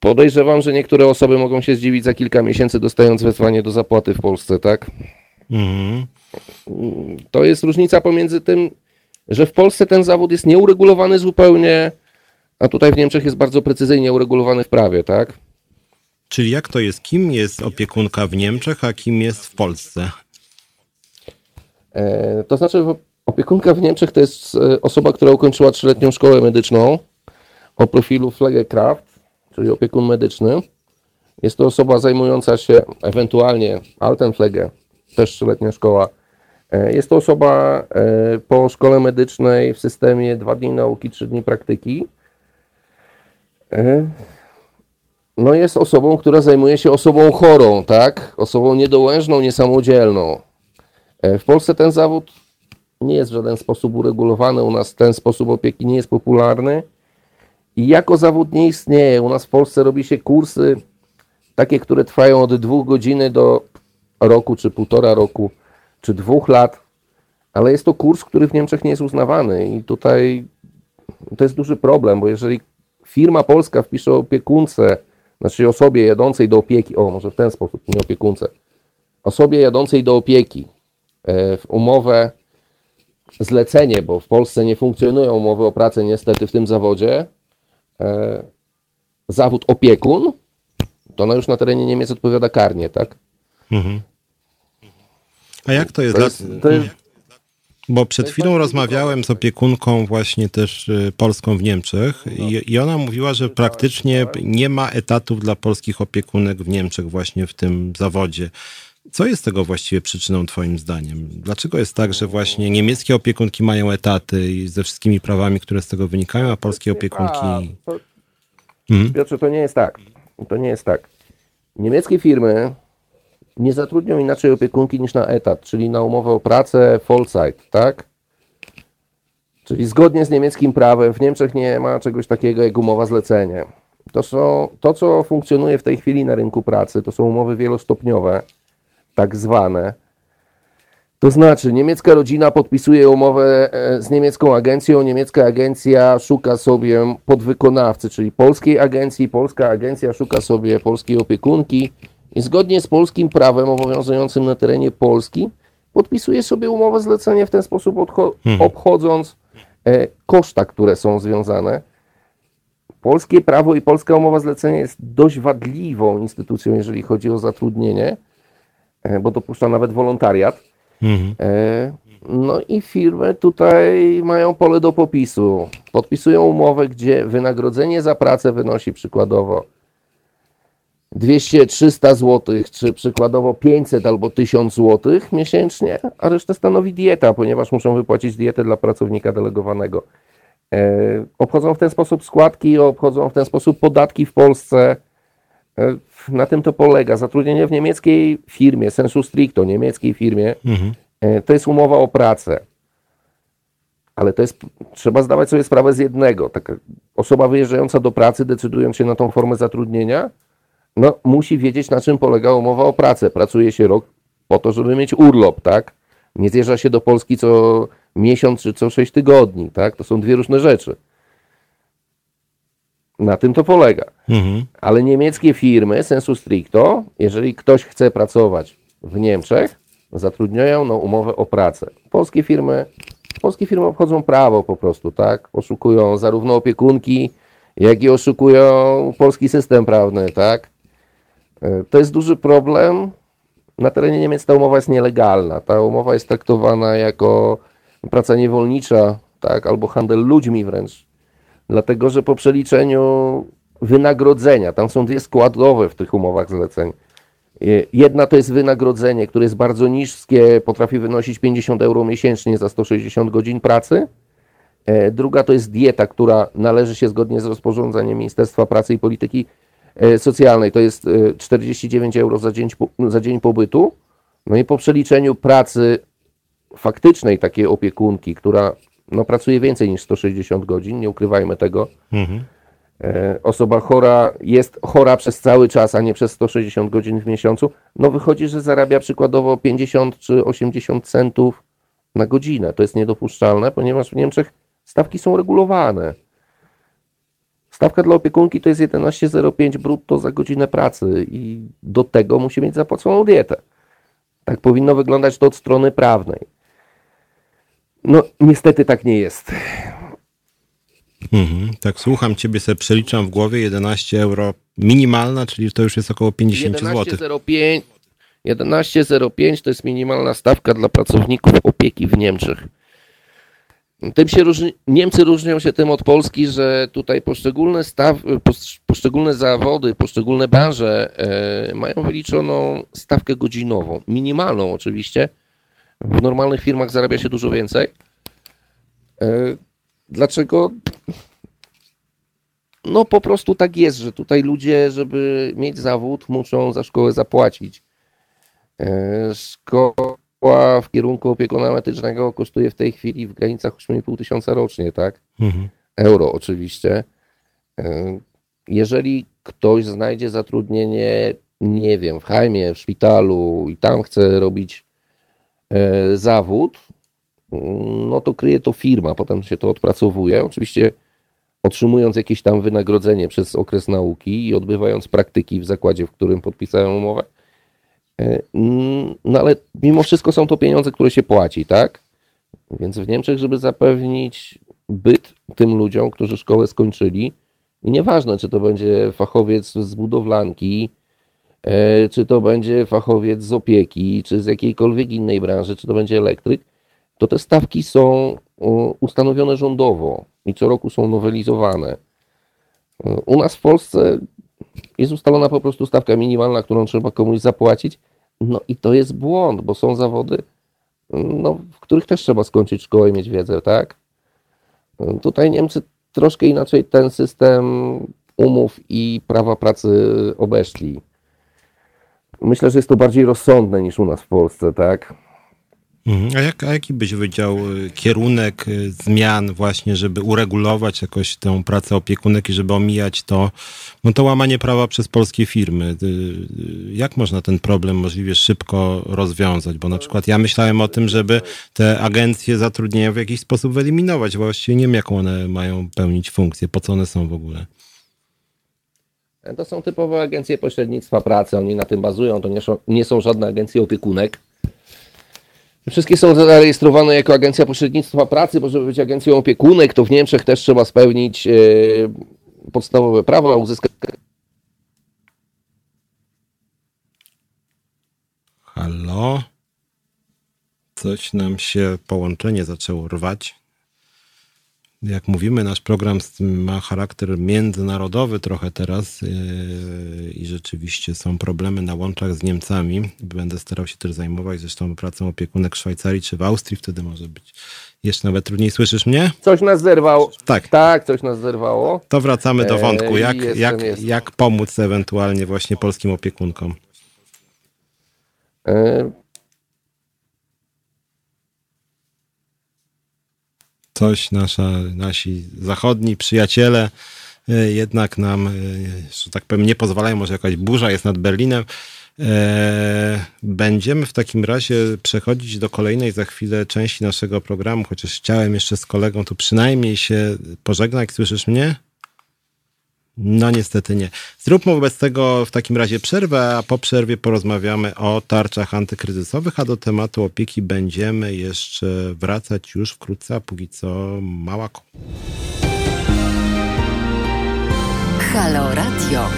Podejrzewam, że niektóre osoby mogą się zdziwić za kilka miesięcy, dostając wezwanie do zapłaty w Polsce, tak? Hmm. To jest różnica pomiędzy tym, że w Polsce ten zawód jest nieuregulowany zupełnie, a tutaj w Niemczech jest bardzo precyzyjnie uregulowany w prawie, tak? Czyli jak to jest? Kim jest opiekunka w Niemczech, a kim jest w Polsce? E, to znaczy, opiekunka w Niemczech to jest e, osoba, która ukończyła trzyletnią szkołę medyczną o profilu Pflegekraft, czyli opiekun medyczny. Jest to osoba zajmująca się ewentualnie Altenpflege, też trzyletnia szkoła. E, jest to osoba e, po szkole medycznej w systemie 2 dni nauki, 3 dni praktyki no jest osobą, która zajmuje się osobą chorą, tak? Osobą niedołężną, niesamodzielną. E, w Polsce ten zawód nie jest w żaden sposób uregulowany. U nas ten sposób opieki nie jest popularny. I jako zawód nie istnieje. U nas w Polsce robi się kursy takie, które trwają od dwóch godziny do roku, czy półtora roku, czy dwóch lat. Ale jest to kurs, który w Niemczech nie jest uznawany. I tutaj to jest duży problem, bo jeżeli firma polska wpisze opiekunce, znaczy osobie jadącej do opieki, o może w ten sposób, nie opiekunce, osobie jadącej do opieki e, w umowę zlecenie, bo w Polsce nie funkcjonują umowy o pracę niestety w tym zawodzie, e, zawód opiekun, to ona już na terenie Niemiec odpowiada karnie, tak? Mhm. A jak to jest? To jest, to jest bo przed chwilą rozmawiałem z opiekunką właśnie też y, polską w Niemczech i, i ona mówiła, że praktycznie nie ma etatów dla polskich opiekunek w Niemczech właśnie w tym zawodzie. Co jest tego właściwie przyczyną Twoim zdaniem? Dlaczego jest tak, że właśnie niemieckie opiekunki mają etaty i ze wszystkimi prawami, które z tego wynikają, a polskie opiekunki. Mhm. Piotrze, to nie jest tak. To nie jest tak. Niemieckie firmy nie zatrudnią inaczej opiekunki niż na etat, czyli na umowę o pracę Vollzeit, tak? Czyli zgodnie z niemieckim prawem w Niemczech nie ma czegoś takiego jak umowa zlecenie. To, są, to, co funkcjonuje w tej chwili na rynku pracy, to są umowy wielostopniowe, tak zwane. To znaczy, niemiecka rodzina podpisuje umowę e, z niemiecką agencją, niemiecka agencja szuka sobie podwykonawcy, czyli polskiej agencji, polska agencja szuka sobie polskiej opiekunki i zgodnie z polskim prawem obowiązującym na terenie Polski podpisuje sobie umowę zlecenia w ten sposób hmm. obchodząc e, koszta, które są związane. Polskie prawo i polska umowa zlecenia jest dość wadliwą instytucją, jeżeli chodzi o zatrudnienie, e, bo dopuszcza nawet wolontariat. Mhm. E, no i firmy tutaj mają pole do popisu. Podpisują umowę, gdzie wynagrodzenie za pracę wynosi przykładowo 200-300 zł, czy przykładowo 500 albo 1000 zł miesięcznie, a resztę stanowi dieta, ponieważ muszą wypłacić dietę dla pracownika delegowanego. E, obchodzą w ten sposób składki, obchodzą w ten sposób podatki w Polsce. E, na tym to polega. Zatrudnienie w niemieckiej firmie, sensu stricto, niemieckiej firmie, mhm. E, to jest umowa o pracę. Ale to jest, trzeba zdawać sobie sprawę z jednego. Taka osoba wyjeżdżająca do pracy, decydując się na tą formę zatrudnienia, no, musi wiedzieć, na czym polega umowa o pracę. Pracuje się rok po to, żeby mieć urlop, tak? Nie zjeżdża się do Polski co miesiąc czy co sześć tygodni, tak? To są dwie różne rzeczy. Na tym to polega. Mhm. Ale niemieckie firmy, sensu stricto, jeżeli ktoś chce pracować w Niemczech, zatrudniają no, umowę o pracę. Polskie firmy, polskie firmy obchodzą prawo po prostu, tak? Oszukują zarówno opiekunki, jak i oszukują polski system prawny, tak? E, to jest duży problem. Na terenie Niemiec ta umowa jest nielegalna. Ta umowa jest traktowana jako praca niewolnicza, tak, albo handel ludźmi wręcz. Dlatego, że po przeliczeniu wynagrodzenia, tam są dwie składowe w tych umowach zleceń. E, jedna to jest wynagrodzenie, które jest bardzo niskie, potrafi wynosić 50 euro miesięcznie za 160 godzin pracy. E, druga to jest dieta, która należy się zgodnie z rozporządzeniem Ministerstwa Pracy i Polityki socjalnej to jest 49 e, euro za dzień, za dzień pobytu. No i po przeliczeniu pracy faktycznej takiej opiekunki, która no, pracuje więcej niż 160 godzin, nie ukrywajmy tego. Mhm. E, osoba chora jest chora przez cały czas, a nie przez 160 godzin w miesiącu. No wychodzi, że zarabia przykładowo 50 czy 80 centów na godzinę. To jest niedopuszczalne, ponieważ w Niemczech stawki są regulowane. Stawka dla opiekunki to jest 11,05 brutto za godzinę pracy i do tego musi mieć zapłaconą dietę. Tak powinno wyglądać to od strony prawnej. No, niestety tak nie jest. Mhm, tak, słucham ciebie, sobie przeliczam w głowie 11 euro minimalna, czyli to już jest około 50 zł. 11,05 11,05 to jest minimalna stawka dla pracowników opieki w Niemczech. Tym się różni, Niemcy różnią się tym od Polski, że tutaj poszczególne, staw, poszczególne zawody, poszczególne branże e, mają wyliczoną stawkę godzinową, minimalną oczywiście. W normalnych firmach zarabia się dużo więcej. E, dlaczego? No po prostu tak jest, że tutaj ludzie, żeby mieć zawód, muszą za szkołę zapłacić. E, szkoła w kierunku opiekuna medycznego kosztuje w tej chwili w granicach 8,5 tysiąca rocznie, tak? Mhm. Euro oczywiście. E, jeżeli ktoś znajdzie zatrudnienie, nie wiem, w hajmie, w szpitalu i tam chce robić e, zawód, no to kryje to firma, potem się to odpracowuje. Oczywiście otrzymując jakieś tam wynagrodzenie przez okres nauki i odbywając praktyki w zakładzie, w którym podpisałem umowę, no ale mimo wszystko są to pieniądze, które się płaci, tak? Więc w Niemczech, żeby zapewnić byt tym ludziom, którzy szkołę skończyli, i nieważne, czy to będzie fachowiec z budowlanki, e, czy to będzie fachowiec z opieki, czy z jakiejkolwiek innej branży, czy to będzie elektryk, to te stawki są ustanowione rządowo i co roku są nowelizowane. U nas w Polsce jest ustalona po prostu stawka minimalna, którą trzeba komuś zapłacić, No i to jest błąd, bo są zawody, no, w których też trzeba skończyć szkołę i mieć wiedzę, tak? Tutaj Niemcy troszkę inaczej ten system umów i prawa pracy obeszli. Myślę, że jest to bardziej rozsądne niż u nas w Polsce, tak? Mhm. A, jak, a jaki byś powiedział y, kierunek y, zmian właśnie, żeby uregulować jakoś tę pracę opiekunek i żeby omijać to, no to łamanie prawa przez polskie firmy? Y, jak można ten problem możliwie szybko rozwiązać? Bo na przykład ja myślałem o tym, żeby te agencje zatrudnienia w jakiś sposób wyeliminować. Właściwie nie wiem, jaką one mają pełnić funkcję, po co one są w ogóle. To są typowe agencje pośrednictwa pracy, oni na tym bazują, to nie nie są żadne agencje opiekunek. Wszystkie są zarejestrowane jako agencja pośrednictwa pracy, bo żeby być agencją opiekunek, to w Niemczech też trzeba spełnić e, podstawowe prawa, uzyskać. Halo? Coś nam się połączenie zaczęło rwać jak mówimy, nasz program ma charakter międzynarodowy trochę teraz yy, i rzeczywiście są problemy na łączach z Niemcami. Będę starał się też zajmować zresztą pracą opiekunek w Szwajcarii czy w Austrii, wtedy może być jeszcze nawet trudniej. Słyszysz mnie? Coś nas zerwało. Tak. Tak, coś nas zerwało. To wracamy do wątku. Jak, jestem, jak, jestem. jak pomóc ewentualnie właśnie polskim opiekunkom? E, coś nasza, nasi zachodni przyjaciele e, jednak nam, e, że tak powiem, nie pozwalają, może jakaś burza jest nad Berlinem. E, będziemy w takim razie przechodzić do kolejnej za chwilę części naszego programu, chociaż chciałem jeszcze z kolegą tu przynajmniej się pożegnać. Słyszysz mnie? No niestety nie. Zróbmy wobec tego w takim razie przerwę, a po przerwie porozmawiamy o tarczach antykryzysowych, a do tematu opieki będziemy jeszcze wracać już wkrótce, a póki co mała. Halo Radio.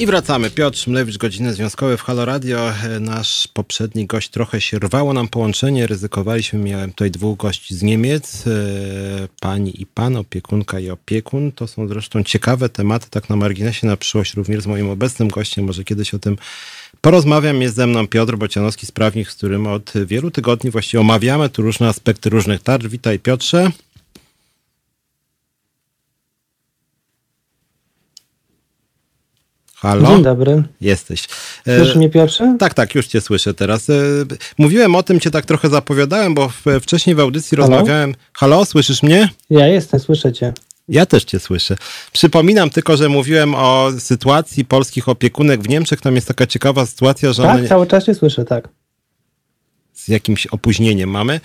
I wracamy. Piotr Szmlewicz, godziny związkowe w Halo Radio. Nasz poprzedni gość trochę się rwało nam połączenie, ryzykowaliśmy. Miałem tutaj dwóch gości z Niemiec, e, pani i pan, opiekunka i opiekun. To są zresztą ciekawe tematy, tak na marginesie, na przyszłość również z moim obecnym gościem. Może kiedyś o tym porozmawiam. Jest ze mną Piotr Bocianowski, sprawnik, z którym od wielu tygodni właściwie omawiamy tu różne aspekty różnych tarcz. Witaj Piotrze. Halo? Dzień dobry. Jesteś. Słyszysz mnie Piotrze? Tak, tak, już cię słyszę teraz. E, mówiłem o tym, cię tak trochę zapowiadałem, bo wcześniej w audycji Halo? rozmawiałem. Halo, słyszysz mnie? Ja jestem, słyszę cię. Ja też cię słyszę. Przypominam tylko, że mówiłem o sytuacji polskich opiekunek w Niemczech. Tam jest taka ciekawa sytuacja, że tak, one... cały czas cię słyszę, tak. Z jakimś opóźnieniem mamy.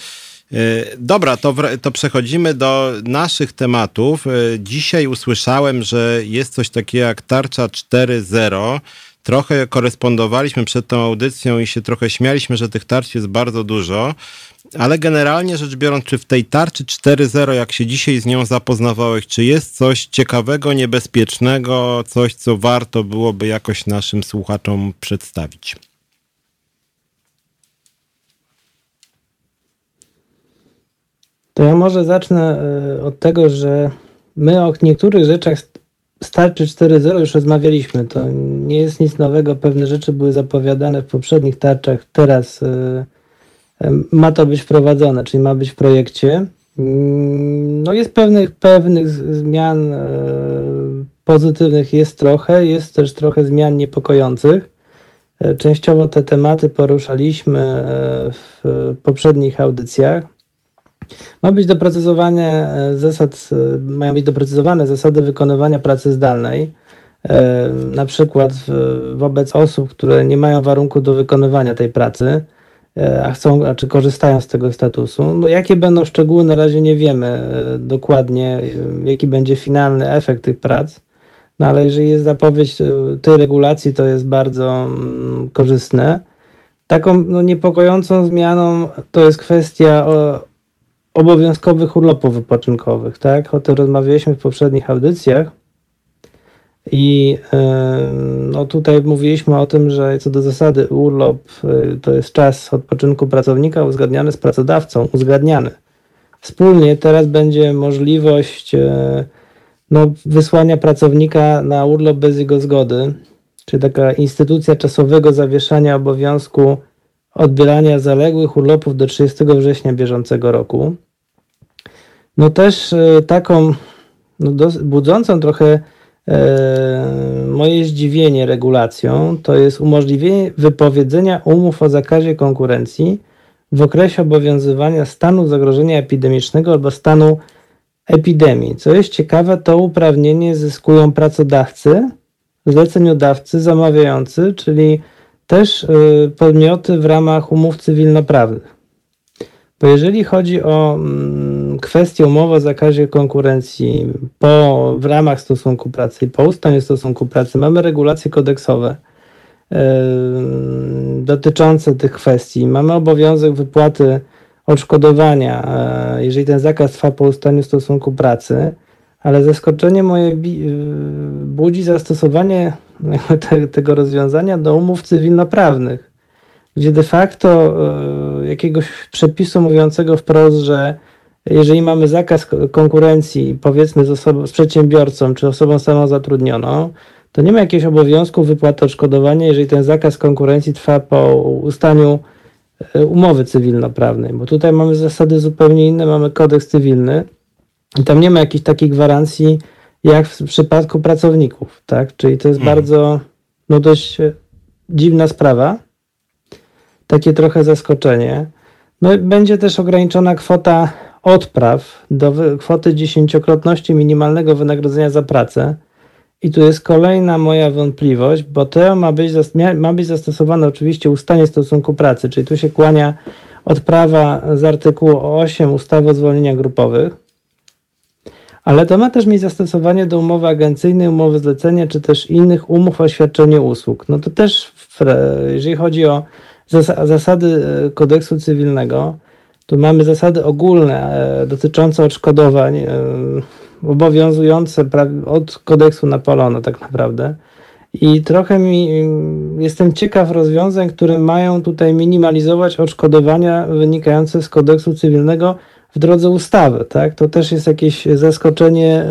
E, dobra, to, to przechodzimy do naszych tematów. E, dzisiaj usłyszałem, że jest coś takiego jak tarcza 4.0. Trochę korespondowaliśmy przed tą audycją i się trochę śmialiśmy, że tych tarcz jest bardzo dużo, ale generalnie rzecz biorąc, czy w tej tarczy 4.0, jak się dzisiaj z nią zapoznawałeś, czy jest coś ciekawego, niebezpiecznego, coś, co warto byłoby jakoś naszym słuchaczom przedstawić? To ja może zacznę e, od tego, że my o niektórych rzeczach starczy 4.0 już rozmawialiśmy. To nie jest nic nowego. Pewne rzeczy były zapowiadane w poprzednich tarczach. Teraz e, e, ma to być wprowadzone, czyli ma być w projekcie. Mm, no jest pewnych, pewnych zmian pozytywnych jest trochę, jest też trochę zmian niepokojących. Częściowo te tematy poruszaliśmy w poprzednich audycjach. Ma być doprecyzowanie e, zasad, e, mają być doprecyzowane zasady wykonywania pracy zdalnej, e, na przykład wobec osób, które nie mają warunku do wykonywania tej pracy, a chcą, a czy korzystają z tego statusu. No, jakie będą szczegóły, na razie nie wiemy dokładnie, jaki będzie finalny efekt tych prac, no ale jeżeli jest zapowiedź tej regulacji, to jest bardzo mm, korzystne. Taką no, niepokojącą zmianą to jest kwestia obowiązkowych urlopów wypoczynkowych, tak? O tym rozmawialiśmy w poprzednich audycjach. I no tutaj mówiliśmy o tym, że co do zasady urlop y, to jest czas odpoczynku pracownika uzgadniany z pracodawcą, uzgadniany. Wspólnie teraz będzie możliwość e, no, wysłania pracownika na urlop bez jego zgody, czy taka instytucja czasowego zawieszania obowiązku odbierania zaległych urlopów do 30 września bieżącego roku. No też e, taką no, budzącą trochę e, moje zdziwienie regulacją to jest umożliwienie wypowiedzenia umów o zakazie konkurencji w okresie obowiązywania stanu zagrożenia epidemicznego albo stanu epidemii. Co jest ciekawe, to uprawnienie zyskują pracodawcy, zleceniodawcy, zamawiający, czyli też y, podmioty w ramach umów cywilnoprawnych. Bo jeżeli chodzi o mm, kwestię umowy o zakazie konkurencji po, w ramach stosunku pracy i po ustanie stosunku pracy, mamy regulacje kodeksowe dotyczące tych kwestii. Mamy obowiązek wypłaty odszkodowania, yy, jeżeli ten zakaz trwa po ustaniu stosunku pracy, ale zaskoczenie moje yy, budzi zastosowanie te, tego rozwiązania do umów cywilnoprawnych, gdzie de facto e, jakiegoś przepisu mówiącego wprost, że jeżeli mamy zakaz konkurencji, powiedzmy z, osobą, z przedsiębiorcą czy osobą samozatrudnioną, to nie ma jakiegoś obowiązku wypłaty odszkodowania, jeżeli ten zakaz konkurencji trwa po ustaniu e, umowy cywilnoprawnej, bo tutaj mamy zasady zupełnie inne, mamy kodeks cywilny i tam nie ma jakiejś takiej gwarancji, jak w przypadku pracowników, tak? Czyli to jest mhm. bardzo, no dość e, dziwna sprawa. Takie trochę zaskoczenie. No, będzie też ograniczona kwota odpraw do kwoty dziesięciokrotności minimalnego wynagrodzenia za pracę. I tu jest kolejna moja wątpliwość, bo to ma być, ma być zastosowane oczywiście ustanie stosunku pracy, czyli tu się kłania odprawa z artykułu 8 ustawy o zwolnieniach grupowych ale to ma też mieć zastosowanie do umowy agencyjnej, umowy zlecenia, czy też innych umów o świadczenie usług. No to też, jeżeli chodzi o zasady e, kodeksu cywilnego, to mamy zasady ogólne e, dotyczące odszkodowań, e, obowiązujące od kodeksu Napoleona tak naprawdę. I trochę mi, jestem ciekaw rozwiązań, które mają tutaj minimalizować odszkodowania wynikające z kodeksu cywilnego, w drodze ustawy, tak? To też jest jakieś zaskoczenie,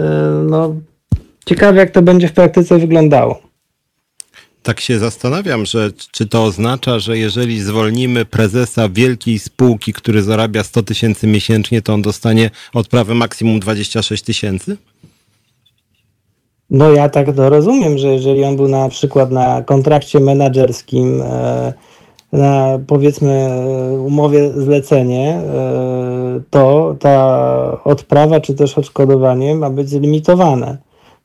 no ciekawe jak to będzie w praktyce wyglądało. Tak się zastanawiam, że czy to oznacza, że jeżeli zwolnimy prezesa wielkiej spółki, który zarabia 100 tysięcy miesięcznie, to on dostanie odprawę maksimum 26 tysięcy? No ja tak to rozumiem, że jeżeli on był na przykład na kontrakcie menedżerskim, e, na powiedzmy umowie zlecenie, e, to ta odprawa czy też odszkodowanie ma być zlimitowane.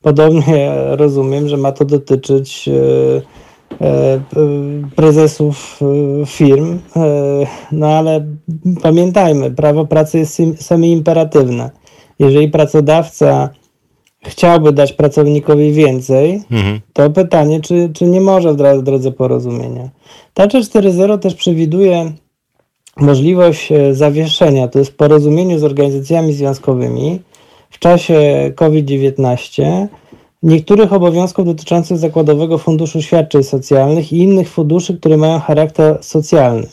Podobnie rozumiem, że ma to dotyczyć e, e, prezesów firm, no ale pamiętajmy, prawo pracy jest semi-imperatywne. Jeżeli pracodawca chciałby dać pracownikowi więcej, mhm. to pytanie, czy, czy nie może w drodze porozumienia. Tarcza 4.0 też przewiduje możliwość e, zawieszenia, to jest w porozumieniu z organizacjami związkowymi w czasie COVID-19 niektórych obowiązków dotyczących Zakładowego Funduszu Świadczeń Socjalnych i innych funduszy, które mają charakter socjalny.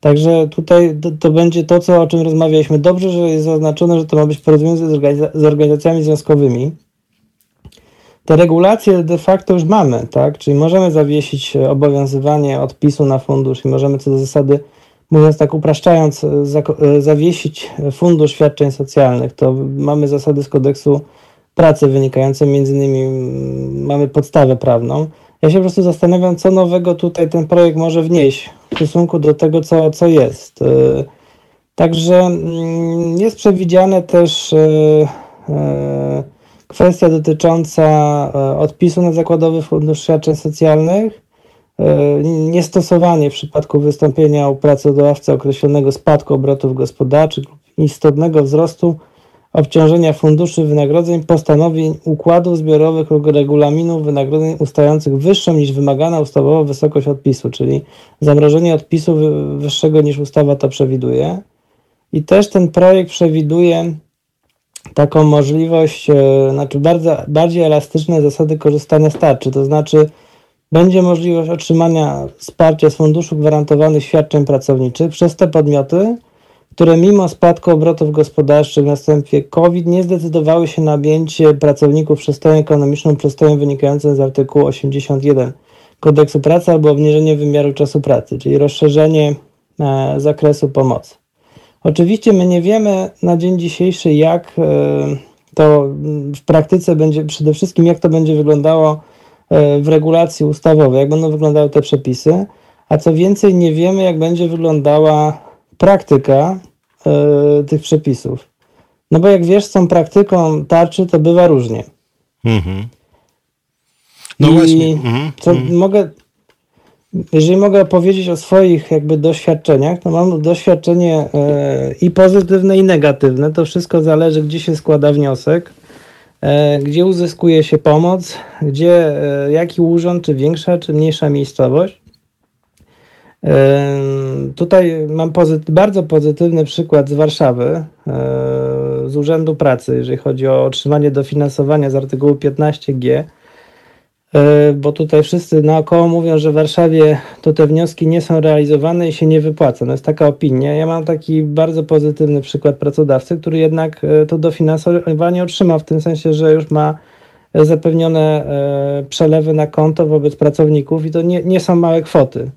Także tutaj to, to, będzie to, co, o czym rozmawialiśmy. Dobrze, że jest zaznaczone, że to ma być porozumienie z, organiza z organizacjami związkowymi. Te regulacje de facto już mamy, tak? Czyli możemy zawiesić obowiązywanie odpisu na fundusz i możemy co do zasady, mówiąc tak upraszczając, zawiesić fundusz świadczeń socjalnych. To mamy zasady z kodeksu pracy wynikające między innymi, mamy podstawę prawną. Ja się po prostu zastanawiam, co nowego tutaj ten projekt może wnieść w stosunku do tego, co, co jest. E, także jest przewidziane też e, e, kwestia dotycząca odpisu na Zakładowy Fundusz Świadczeń Socjalnych, niestosowanie w przypadku wystąpienia u pracodawcy określonego spadku obrotów gospodarczych lub istotnego wzrostu obciążenia funduszy wynagrodzeń, postanowień, układów zbiorowych lub regulaminów wynagrodzeń ustających wyższą niż wymagana ustawowa wysokość odpisu, czyli zamrożenie odpisu wyższego niż ustawa to przewiduje. I też ten projekt przewiduje taką możliwość, e, znaczy bardzo, bardziej elastyczne zasady korzystania z tarczy, to znaczy będzie możliwość otrzymania wsparcia z Funduszu Gwarantowanych Świadczeń Pracowniczych przez te podmioty, które mimo spadku obrotów gospodarczych w następie COVID nie zdecydowały się na objęcie pracowników przestojem ekonomicznym przestojem wynikającym z artykułu 81 kodeksu pracy albo obniżenie wymiaru czasu pracy, czyli rozszerzenie e, zakresu pomocy. Oczywiście my nie wiemy na dzień dzisiejszy, jak e, to w praktyce będzie, przede wszystkim jak to będzie wyglądało w regulacji ustawowej, jak będą wyglądały te przepisy, a co więcej, nie wiemy, jak będzie wyglądała praktyka e, tych przepisów. No bo jak wiesz, z tą praktyką tarczy to bywa różnie. Mhm. No I właśnie. Mhm. Co mhm. mogę, jeżeli mogę opowiedzieć o swoich jakby doświadczeniach, to mam doświadczenie e, i pozytywne, i negatywne. To wszystko zależy, gdzie się składa wniosek, e, gdzie uzyskuje się pomoc, gdzie, e, jaki urząd, czy większa, czy mniejsza miejscowość. Tutaj mam pozyt bardzo pozytywny przykład z Warszawy, z Urzędu Pracy, jeżeli chodzi o otrzymanie dofinansowania z artykułu 15g. Bo tutaj wszyscy naokoło mówią, że w Warszawie to te wnioski nie są realizowane i się nie wypłaca. No jest taka opinia. Ja mam taki bardzo pozytywny przykład pracodawcy, który jednak e, to dofinansowanie otrzymał, w tym sensie, że już ma zapewnione e, przelewy na konto wobec pracowników i to nie, nie są małe kwoty.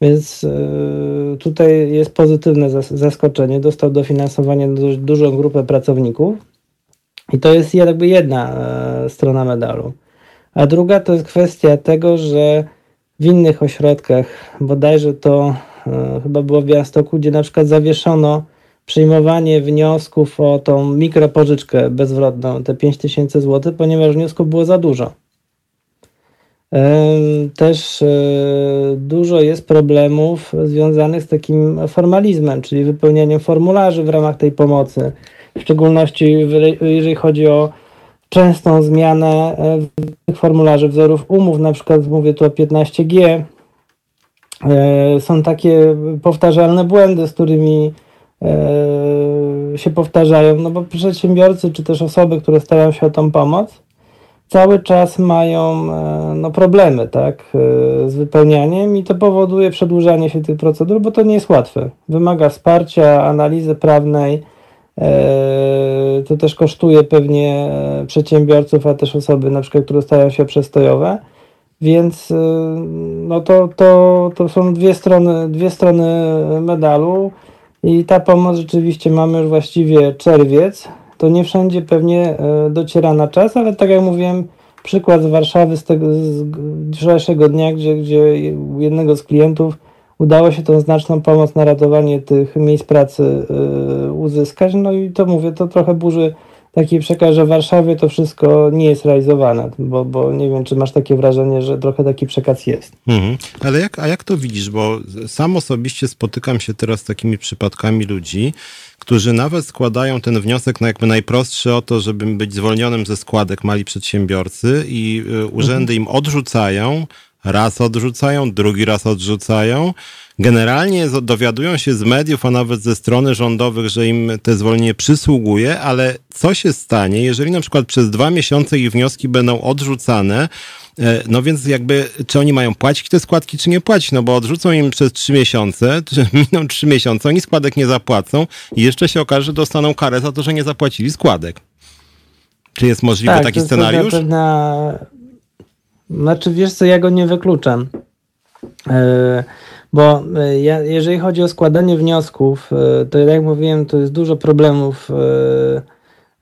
Więc e, tutaj jest pozytywne zaskoczenie. Dostał dofinansowanie na dużą grupę pracowników i to jest jakby jedna e, strona medalu. A druga to jest kwestia tego, że w innych ośrodkach, bodajże to e, chyba było w Białymstoku, gdzie na przykład zawieszono przyjmowanie wniosków o tą mikropożyczkę bezwrotną, te 5000 zł, ponieważ wniosków było za dużo. Też e, dużo jest problemów związanych z takim formalizmem, czyli wypełnianiem formularzy w ramach tej pomocy. W szczególności jeżeli chodzi o częstą zmianę e, formularzy wzorów umów, na przykład mówię tu o 15G. E, są takie powtarzalne błędy, z którymi się powtarzają, no bo przedsiębiorcy czy też osoby, które starają się o tą pomoc, cały czas mają e, no, problemy tak, e, z wypełnianiem i to powoduje przedłużanie się tych procedur, bo to nie jest łatwe. Wymaga wsparcia, analizy prawnej. E, to też kosztuje pewnie przedsiębiorców, a też osoby, na przykład, które stają się przestojowe. Więc no to, to, to są dwie strony, dwie strony medalu i ta pomoc rzeczywiście mamy już właściwie czerwiec to nie wszędzie pewnie e, dociera na czas, ale tak jak mówiłem, przykład z Warszawy z tego z wczorajszego dnia, gdzie, gdzie jednego z klientów udało się tą znaczną pomoc na ratowanie tych miejsc pracy y, uzyskać. No i to mówię, to trochę burzy taki przekaz, że w Warszawie to wszystko nie jest realizowane, bo, bo nie wiem, czy masz takie wrażenie, że trochę taki przekaz jest. Mhm. Ale jak, a jak to widzisz? Bo sam osobiście spotykam się teraz z takimi przypadkami ludzi, którzy nawet składają ten wniosek na jakby najprostszy o to, żeby być zwolnionym ze składek mali przedsiębiorcy i y, urzędy im odrzucają, raz odrzucają, drugi raz odrzucają. Generalnie dowiadują się z mediów, a nawet ze strony rządowych, że im te zwolnienie przysługuje, ale co się stanie, jeżeli na przykład przez dwa miesiące ich wnioski będą odrzucane, E, no więc jakby, czy oni mają płacić te składki, czy nie płacić? No bo odrzucą im przez trzy miesiące, czy miną trzy miesiące, oni składek nie zapłacą i jeszcze się okaże, że dostaną karę za to, że nie zapłacili składek. Czy jest możliwy tak, taki scenariusz? Pewna... Znaczy, wiesz co, ja go nie wykluczam. Yy, bo e, ja, jeżeli chodzi o składanie wniosków, to jak mówiłem, to jest dużo problemów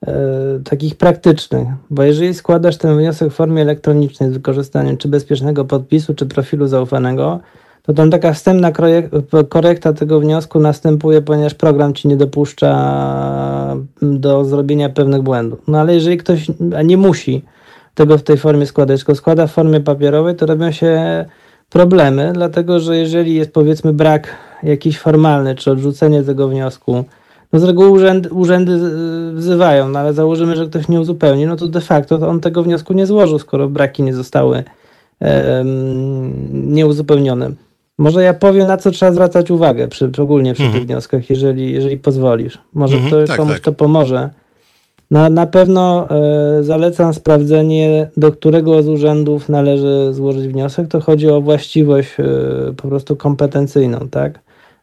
E, takich praktycznych, bo jeżeli składasz ten wniosek w formie elektronicznej z wykorzystaniem czy bezpiecznego podpisu, czy profilu zaufanego, to tam taka wstępna korekta tego wniosku następuje, ponieważ program ci nie dopuszcza do zrobienia pewnych błędów. No ale jeżeli ktoś nie musi tego w tej formie składać, tylko składa w formie papierowej, to robią się problemy, dlatego że jeżeli jest powiedzmy brak jakiś formalny, czy odrzucenie tego wniosku, no z reguły urzędy, urzędy wzywają, no ale założymy, że ktoś nie uzupełni, no to de facto on tego wniosku nie złożył, skoro braki nie zostały um, nieuzupełnione. Może ja powiem, na co trzeba zwracać uwagę przy, ogólnie przy mhm. tych wnioskach, jeżeli, jeżeli pozwolisz. Może mhm, to tak, komuś tak. to pomoże. No, na pewno e, zalecam sprawdzenie, do którego z urzędów należy złożyć wniosek. To chodzi o właściwość e, po prostu kompetencyjną, tak?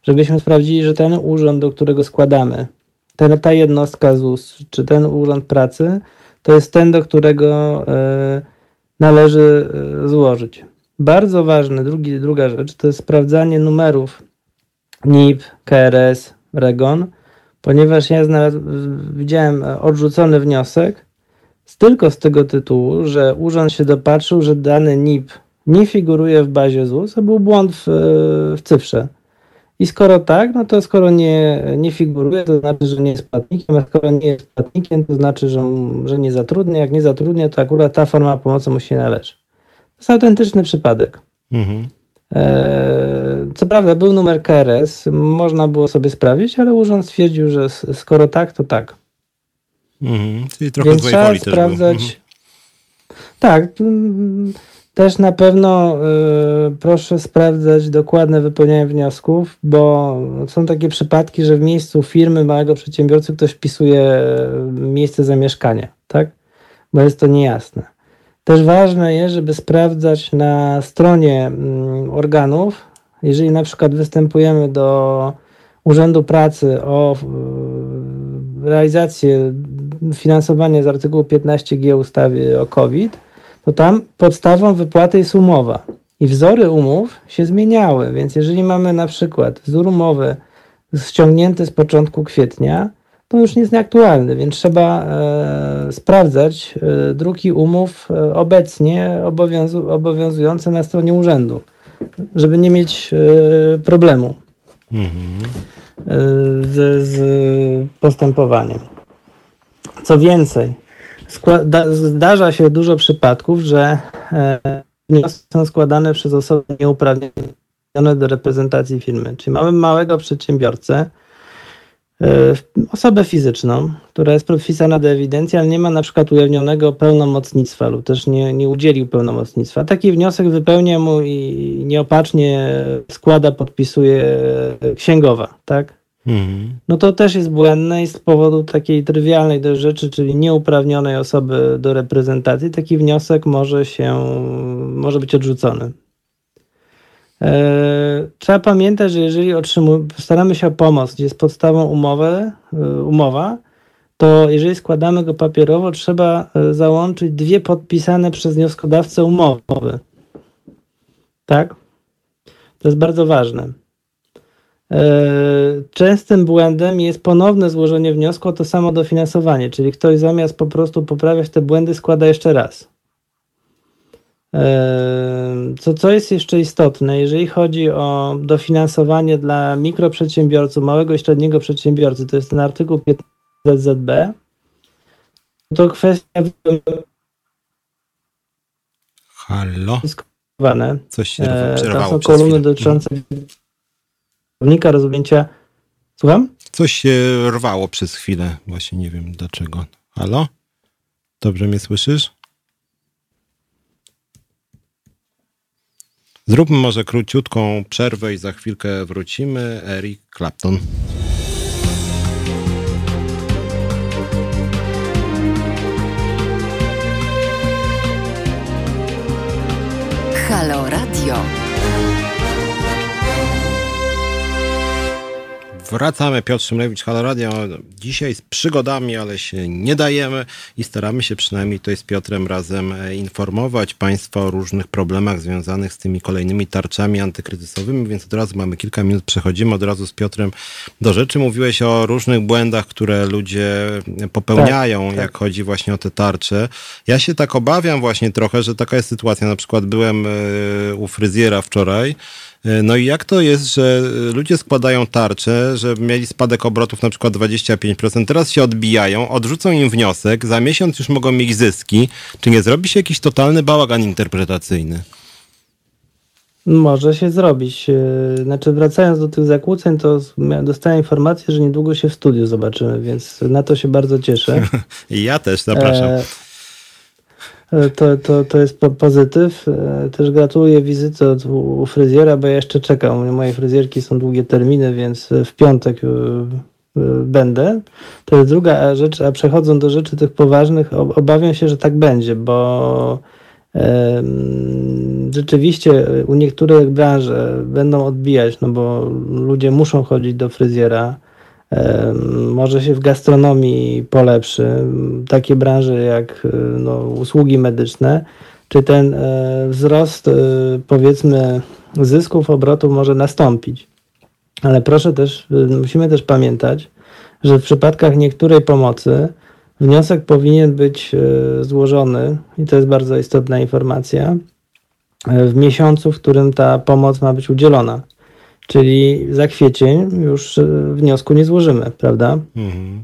żebyśmy sprawdzili, że ten urząd, do którego składamy, ten, ta jednostka ZUS, czy ten urząd pracy, to jest ten, do którego e, należy e, złożyć. Bardzo ważne, drugi, druga rzecz, to jest sprawdzanie numerów NIP, KRS, REGON, ponieważ ja widziałem odrzucony wniosek tylko z tego tytułu, że urząd się dopatrzył, że dany NIP nie figuruje w bazie ZUS, a był błąd w, w cyfrze. I skoro tak, no to skoro nie, nie figuruje, to znaczy, że nie jest płatnikiem, a skoro nie jest płatnikiem, to znaczy, że, że nie zatrudnia. Jak nie zatrudnia, to akurat ta forma pomocy mu się należy. To jest autentyczny przypadek. Mhm. E, co prawda był numer KRS, można było sobie sprawdzić, ale urząd stwierdził, że skoro tak, to tak. Mhm. Czyli trochę Więc trzeba sprawdzać. Mhm. Tak. Też na pewno y, proszę sprawdzać dokładne wypełnianie wniosków, bo są takie przypadki, że w miejscu firmy małego przedsiębiorcy ktoś wpisuje miejsce zamieszkania, tak? Bo jest to niejasne. Też ważne jest, żeby sprawdzać na stronie mm, organów, jeżeli na przykład występujemy do Urzędu Pracy o realizację finansowania z artykułu 15g ustawy o COVID, to tam podstawą wypłaty jest umowa. I wzory umów się zmieniały, więc jeżeli mamy na przykład wzór umowy ściągnięty z początku kwietnia, to już nie jest nieaktualny, więc trzeba e, sprawdzać e, druki umów e, obecnie obowiązu obowiązujące na stronie urzędu, żeby nie mieć e, problemu mhm. E, z, z postępowaniem. Co więcej, zdarza się dużo przypadków, że e, wnioski są składane przez osoby nieuprawnione do reprezentacji firmy. Czyli mamy małego przedsiębiorcę, osobę fizyczną, która jest wpisana do ewidencji, ale nie ma na przykład ujawnionego pełnomocnictwa lub też nie, nie udzielił pełnomocnictwa. Taki wniosek wypełnia mu i nieopatrznie składa, podpisuje księgowa, tak? Mhm. no to też jest błędne i z powodu takiej trywialnej dość rzeczy, czyli nieuprawnionej osoby do reprezentacji, taki wniosek może się, może być odrzucony. E, trzeba pamiętać, że jeżeli staramy się o pomoc, gdzie jest podstawą umowy, e, umowa, to jeżeli składamy go papierowo, trzeba e, załączyć dwie podpisane przez wnioskodawcę umowy. Tak? To jest bardzo ważne. Częstym błędem jest ponowne złożenie wniosku o to samo dofinansowanie, czyli ktoś zamiast po prostu poprawiać te błędy składa jeszcze raz. Co, co jest jeszcze istotne, jeżeli chodzi o dofinansowanie dla mikroprzedsiębiorców, małego i średniego przedsiębiorcy, to jest ten artykuł 15 ZB, to kwestia. Halo? Coś się e, przerwało. To są kolumny dotyczące prawnika, rozwinięcia. Słucham? Coś się rwało przez chwilę, właśnie nie wiem dlaczego. Halo? Dobrze mnie słyszysz? Zróbmy może króciutką przerwę i za chwilkę wrócimy. Eric Clapton. Wracamy, Piotr Szymlewicz, Halo Radio. Dzisiaj z przygodami, ale się nie dajemy i staramy się przynajmniej tutaj z Piotrem razem e, informować Państwa o różnych problemach związanych z tymi kolejnymi tarczami antykryzysowymi, więc od razu mamy kilka minut, przechodzimy od razu z Piotrem do rzeczy. Mówiłeś o różnych błędach, które ludzie popełniają, tak, tak. jak chodzi właśnie o te tarcze. Ja się tak obawiam właśnie trochę, że taka jest sytuacja. Na przykład byłem e, u fryzjera wczoraj, no i jak to jest, że ludzie składają tarcze, że mieli spadek obrotów na przykład 25%, teraz się odbijają, odrzucą im wniosek, za miesiąc już mogą mieć zyski. Czy nie zrobi się jakiś totalny bałagan interpretacyjny? Może się zrobić. E, znaczy, wracając do tych zakłóceń, to dostałem informację, że niedługo się w studiu zobaczymy, więc na to się bardzo cieszę. ja też zapraszam. E E, to, to, to jest pozytyw. E, też gratuluję wizyty u fryzjera, bo ja jeszcze czekam. Moje fryzjerki są długie terminy, więc w piątek e, będę. To jest druga rzecz, a przechodząc do rzeczy tych poważnych, obawiam się, że tak będzie, bo rzeczywiście u niektórych branż będą odbijać, no bo ludzie muszą chodzić do fryzjera. Może się w gastronomii polepszy. Takie branże jak no, usługi medyczne, czy ten wzrost powiedzmy zysków, obrotów może nastąpić. Ale proszę też, musimy też pamiętać, że w przypadkach niektórej pomocy wniosek powinien być e, złożony, i to jest bardzo istotna informacja, e, w miesiącu, w którym ta pomoc ma być udzielona. Czyli za kwiecień już e, wniosku nie złożymy, prawda? Mhm.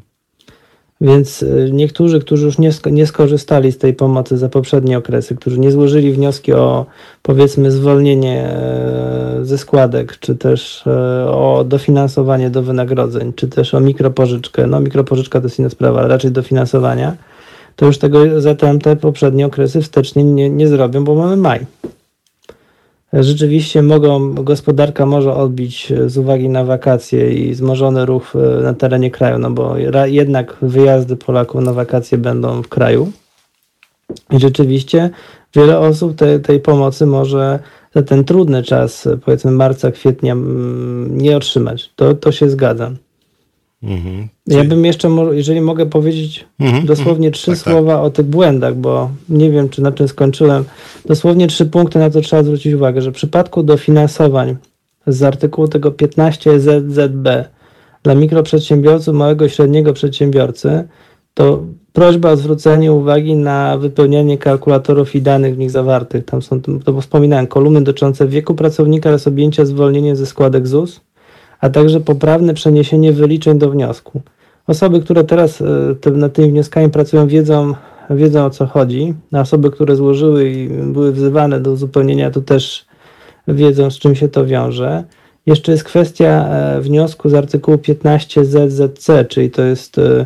Więc y, niektórzy, którzy już nie, nie skorzystali z tej pomocy za poprzednie okresy, którzy nie złożyli wnioski o powiedzmy zwolnienie e, ze składek, czy też e, o dofinansowanie do wynagrodzeń, czy też o mikropożyczkę, no mikropożyczka to jest inna sprawa, ale raczej dofinansowania, to już tego za te poprzednie okresy wstecznie nie, nie zrobią, bo mamy maj rzeczywiście mogą, gospodarka może odbić z uwagi na wakacje i wzmożony ruch e, na terenie kraju, no bo jednak wyjazdy Polaków na wakacje będą w kraju. I rzeczywiście wiele osób te, tej pomocy może za ten trudny czas, powiedzmy marca, kwietnia, nie otrzymać. To, to się zgadzam. Mhm. Ja bym jeszcze, jeżeli mogę powiedzieć mhm. dosłownie mhm. trzy tak, tak. słowa tak. o tych błędach, bo nie wiem, czy na czym skończyłem. Dosłownie trzy punkty, na to trzeba zwrócić uwagę, że w przypadku dofinansowań z artykułu tego 15 ZZB dla mikroprzedsiębiorców, małego i średniego przedsiębiorcy, to prośba o zwrócenie uwagi na wypełnianie kalkulatorów i danych w nich zawartych. Tam są, to wspominałem, kolumny dotyczące wieku pracownika oraz objęcia zwolnieniem ze składek ZUS, a także poprawne przeniesienie wyliczeń do wniosku. Osoby, które teraz e, nad tymi wnioskami pracują, wiedzą, wiedzą o co chodzi. Osoby, które złożyły i były wzywane do uzupełnienia, to też wiedzą, z czym się to wiąże. Jeszcze jest kwestia e, wniosku z artykułu 15 ZZC, czyli to jest e,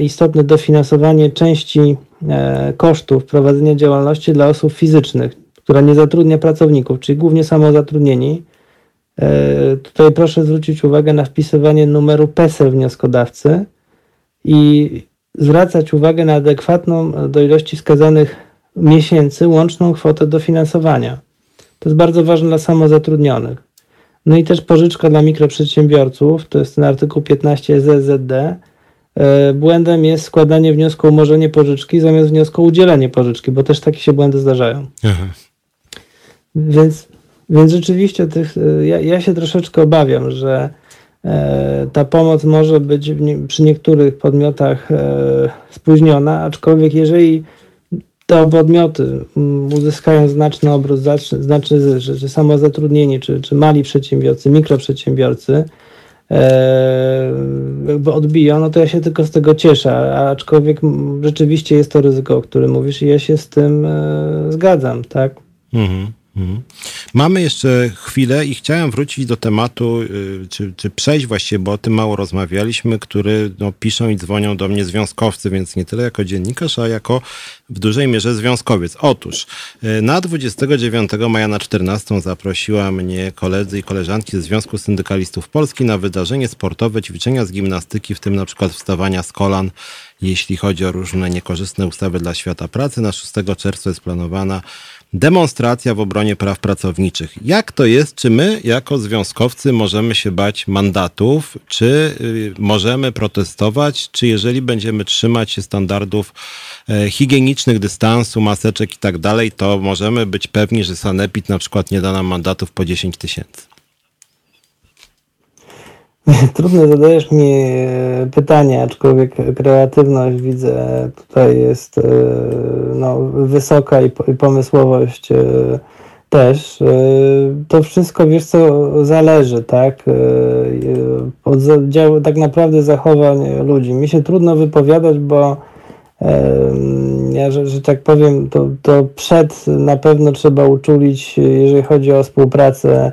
istotne dofinansowanie części kosztów prowadzenia działalności dla osób fizycznych, która nie zatrudnia pracowników, czyli głównie samozatrudnieni tutaj proszę zwrócić uwagę na wpisywanie numeru PESEL wnioskodawcy i zwracać uwagę na adekwatną do ilości wskazanych miesięcy łączną kwotę dofinansowania. To jest bardzo ważne dla samozatrudnionych. No i też pożyczka dla mikroprzedsiębiorców, to jest ten artykuł 15 ZZD. E, błędem jest składanie wniosku o umorzenie pożyczki zamiast wniosku o udzielenie pożyczki, bo też takie się błędy zdarzają. Aha. Więc więc rzeczywiście tych, ja, ja się troszeczkę obawiam, że e, ta pomoc może być przy niektórych podmiotach e, spóźniona, aczkolwiek jeżeli te podmioty uzyskają znaczny obrót, znaczny zysk, że samozatrudnieni, czy, czy mali przedsiębiorcy, mikroprzedsiębiorcy, e, jakby odbiją, no to ja się tylko z tego cieszę, aczkolwiek rzeczywiście jest to ryzyko, o którym mówisz i ja się z tym zgadzam, tak? Mhm. Mhm. Mamy jeszcze chwilę i chciałem wrócić do tematu, y, czy, czy przejść właściwie, bo o tym mało rozmawialiśmy, który no, piszą i dzwonią do mnie związkowcy, więc nie tyle jako dziennikarz, a jako w dużej mierze związkowiec. Otóż y, na 29 maja na 14 zaprosiła mnie koledzy i koleżanki ze Związku Syndykalistów Polski na wydarzenie sportowe, ćwiczenia z gimnastyki, w tym na przykład wstawania z kolan, jeśli chodzi o różne niekorzystne ustawy dla świata pracy. Na 6 czerwca jest planowana demonstracja w obronie praw pracowniczych. Jak to jest? Czy my, jako związkowcy, możemy się bać mandatów? Czy y, możemy protestować? Czy jeżeli będziemy trzymać się standardów e, higienicznych, dystansu, maseczek i tak dalej, to możemy być pewni, że Sanepid na przykład nie da nam mandatów po 10 tysięcy? Trudno zadajesz mi e, pytanie, aczkolwiek kreatywność widzę tutaj jest e, no, wysoka i, pomysłowość e, też. To wszystko, wiesz co, zależy, tak? Od tak naprawdę zachowań ludzi. Mi się trudno wypowiadać, bo ja, że, że tak powiem, to, to przed na pewno trzeba uczulić, jeżeli chodzi o współpracę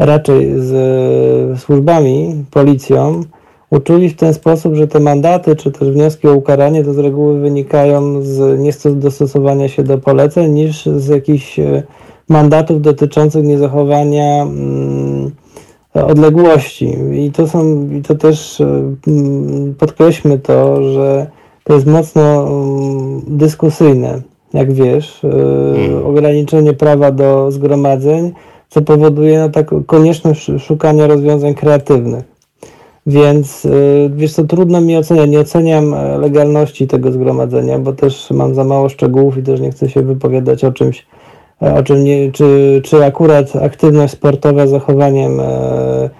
raczej z służbami, policją, uczuli w ten sposób, że te mandaty czy też wnioski o ukaranie to z reguły wynikają z niedostosowania się do poleceń niż z jakichś e, mandatów dotyczących niezachowania mm, odległości. I to są, i to też e, mm, podkreślmy to, że to jest mocno mm, dyskusyjne. jak wiesz, hmm. ograniczenie prawa do zgromadzeń, co powoduje no, tak, konieczność szukania rozwiązań kreatywnych. Więc wiesz co, trudno mi oceniać, nie oceniam legalności tego zgromadzenia, bo też mam za mało szczegółów i też nie chcę się wypowiadać o czymś, o czym nie, czy, czy akurat aktywność sportowa zachowaniem e,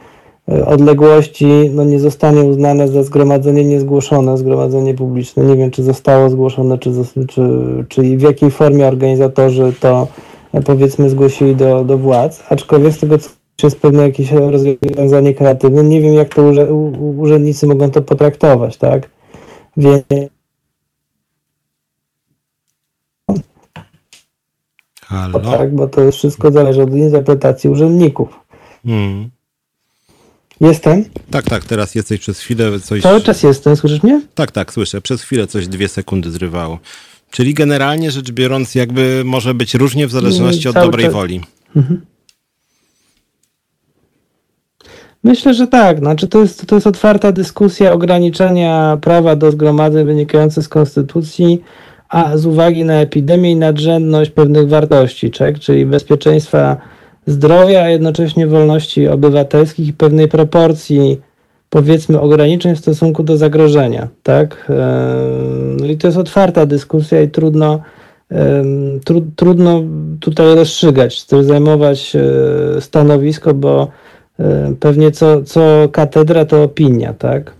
e, odległości no nie zostanie uznane za zgromadzenie niezgłoszone, zgromadzenie publiczne. Nie wiem, czy zostało zgłoszone, czy, czy, czy w jakiej formie organizatorzy to e, powiedzmy zgłosili do, do władz, aczkolwiek z tego co jest pewne jakieś rozwiązanie kreatywne. Nie wiem, jak to urzędnicy mogą to potraktować, tak? Więc Halo? Tak, bo to wszystko zależy od interpretacji urzędników. Hmm. Jestem? Tak, tak, teraz jesteś przez chwilę coś... Cały czas jestem, słyszysz mnie? Tak, tak, słyszę. Przez chwilę coś dwie sekundy zrywało. Czyli generalnie rzecz biorąc jakby może być różnie w zależności od dobrej czas... woli. Mhm. Myślę, że tak. Znaczy to, jest, to jest otwarta dyskusja ograniczenia prawa do zgromadzeń wynikających z konstytucji a z uwagi na epidemię i nadrzędność pewnych wartości, czek, czyli bezpieczeństwa zdrowia, a jednocześnie wolności obywatelskich i pewnej proporcji, powiedzmy, ograniczeń w stosunku do zagrożenia. Tak? No i to jest otwarta dyskusja i trudno, tru, trudno tutaj rozstrzygać, też zajmować e, stanowisko, bo e, pewnie co, co katedra to opinia, tak?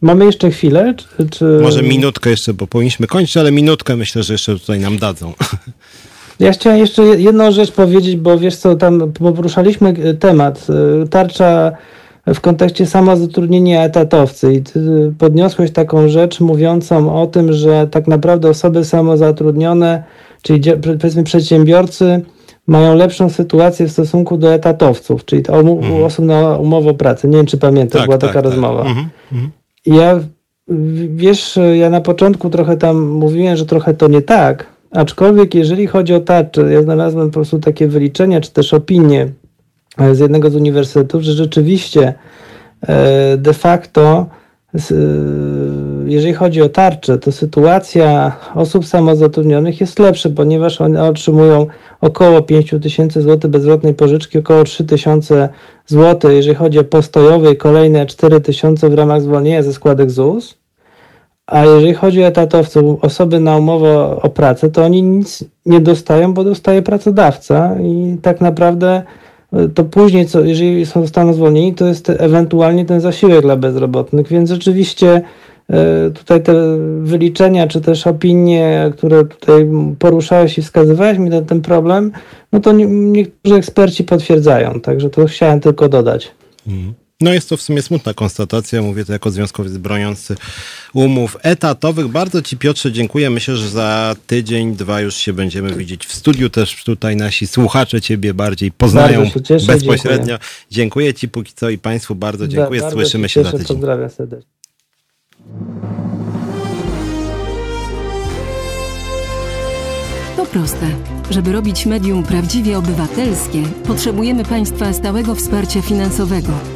Mamy jeszcze chwilę? Czy, czy... Może minutkę jeszcze, bo powinniśmy kończyć, ale minutkę myślę, że jeszcze tutaj nam dadzą. Ja chciałem jeszcze jedną rzecz powiedzieć, bo wiesz co, tam poruszaliśmy e, temat tarcza w kontekście samozatrudnienia etatowcy i podniosłeś taką rzecz mówiącą o tym, że tak naprawdę osoby samozatrudnione, czyli powiedzmy przedsiębiorcy mają lepszą sytuację w stosunku do etatowców, czyli mhm. osób na umowę o pracę. Nie wiem, czy pamiętasz, tak, była tak, taka tak. rozmowa. Mhm. Mhm. Ja, wiesz, ja na początku trochę tam mówiłem, że trochę to nie tak, aczkolwiek jeżeli chodzi o tarczę, ja znalazłem po prostu takie wyliczenia, czy też opinie z jednego z uniwersytetów, że rzeczywiście e, de facto jeżeli chodzi o tarczę, to sytuacja osób samozatrudnionych jest lepsza, ponieważ one otrzymują około 5 tysięcy złotych bezwzględnej pożyczki, około 3 tysiące złotych, jeżeli chodzi o postojowe i kolejne 4 tysiące w ramach zwolnienia ze składek ZUS. A jeżeli chodzi o etatowców, osoby na umowę o pracę, to oni nic nie dostają, bo dostaje pracodawca i tak naprawdę e, to później, co, jeżeli są, zostaną zwolnieni, to jest ewentualnie ten zasiłek dla bezrobotnych, więc rzeczywiście E, tutaj te wyliczenia, czy też opinie, które tutaj poruszałeś i wskazywałeś mi na ten problem, no to niektórzy eksperci potwierdzają, także to chciałem tylko dodać. Mhm. No jest to w sumie smutna konstatacja, mówię to jako związkowiec broniący umów etatowych. Bardzo Ci Piotrze dziękuję. Myślę, że za tydzień, dwa już się będziemy widzieć w studiu. Też tutaj nasi słuchacze Ciebie bardziej poznają cieszę, bezpośrednio. Dziękuję. dziękuję. Ci póki co i Państwu bardzo dziękuję. Bardzo Słyszymy się, się za tydzień. Pozdrawiam serdecznie. To proste. Żeby robić medium prawdziwie obywatelskie, potrzebujemy Państwa stałego wsparcia finansowego.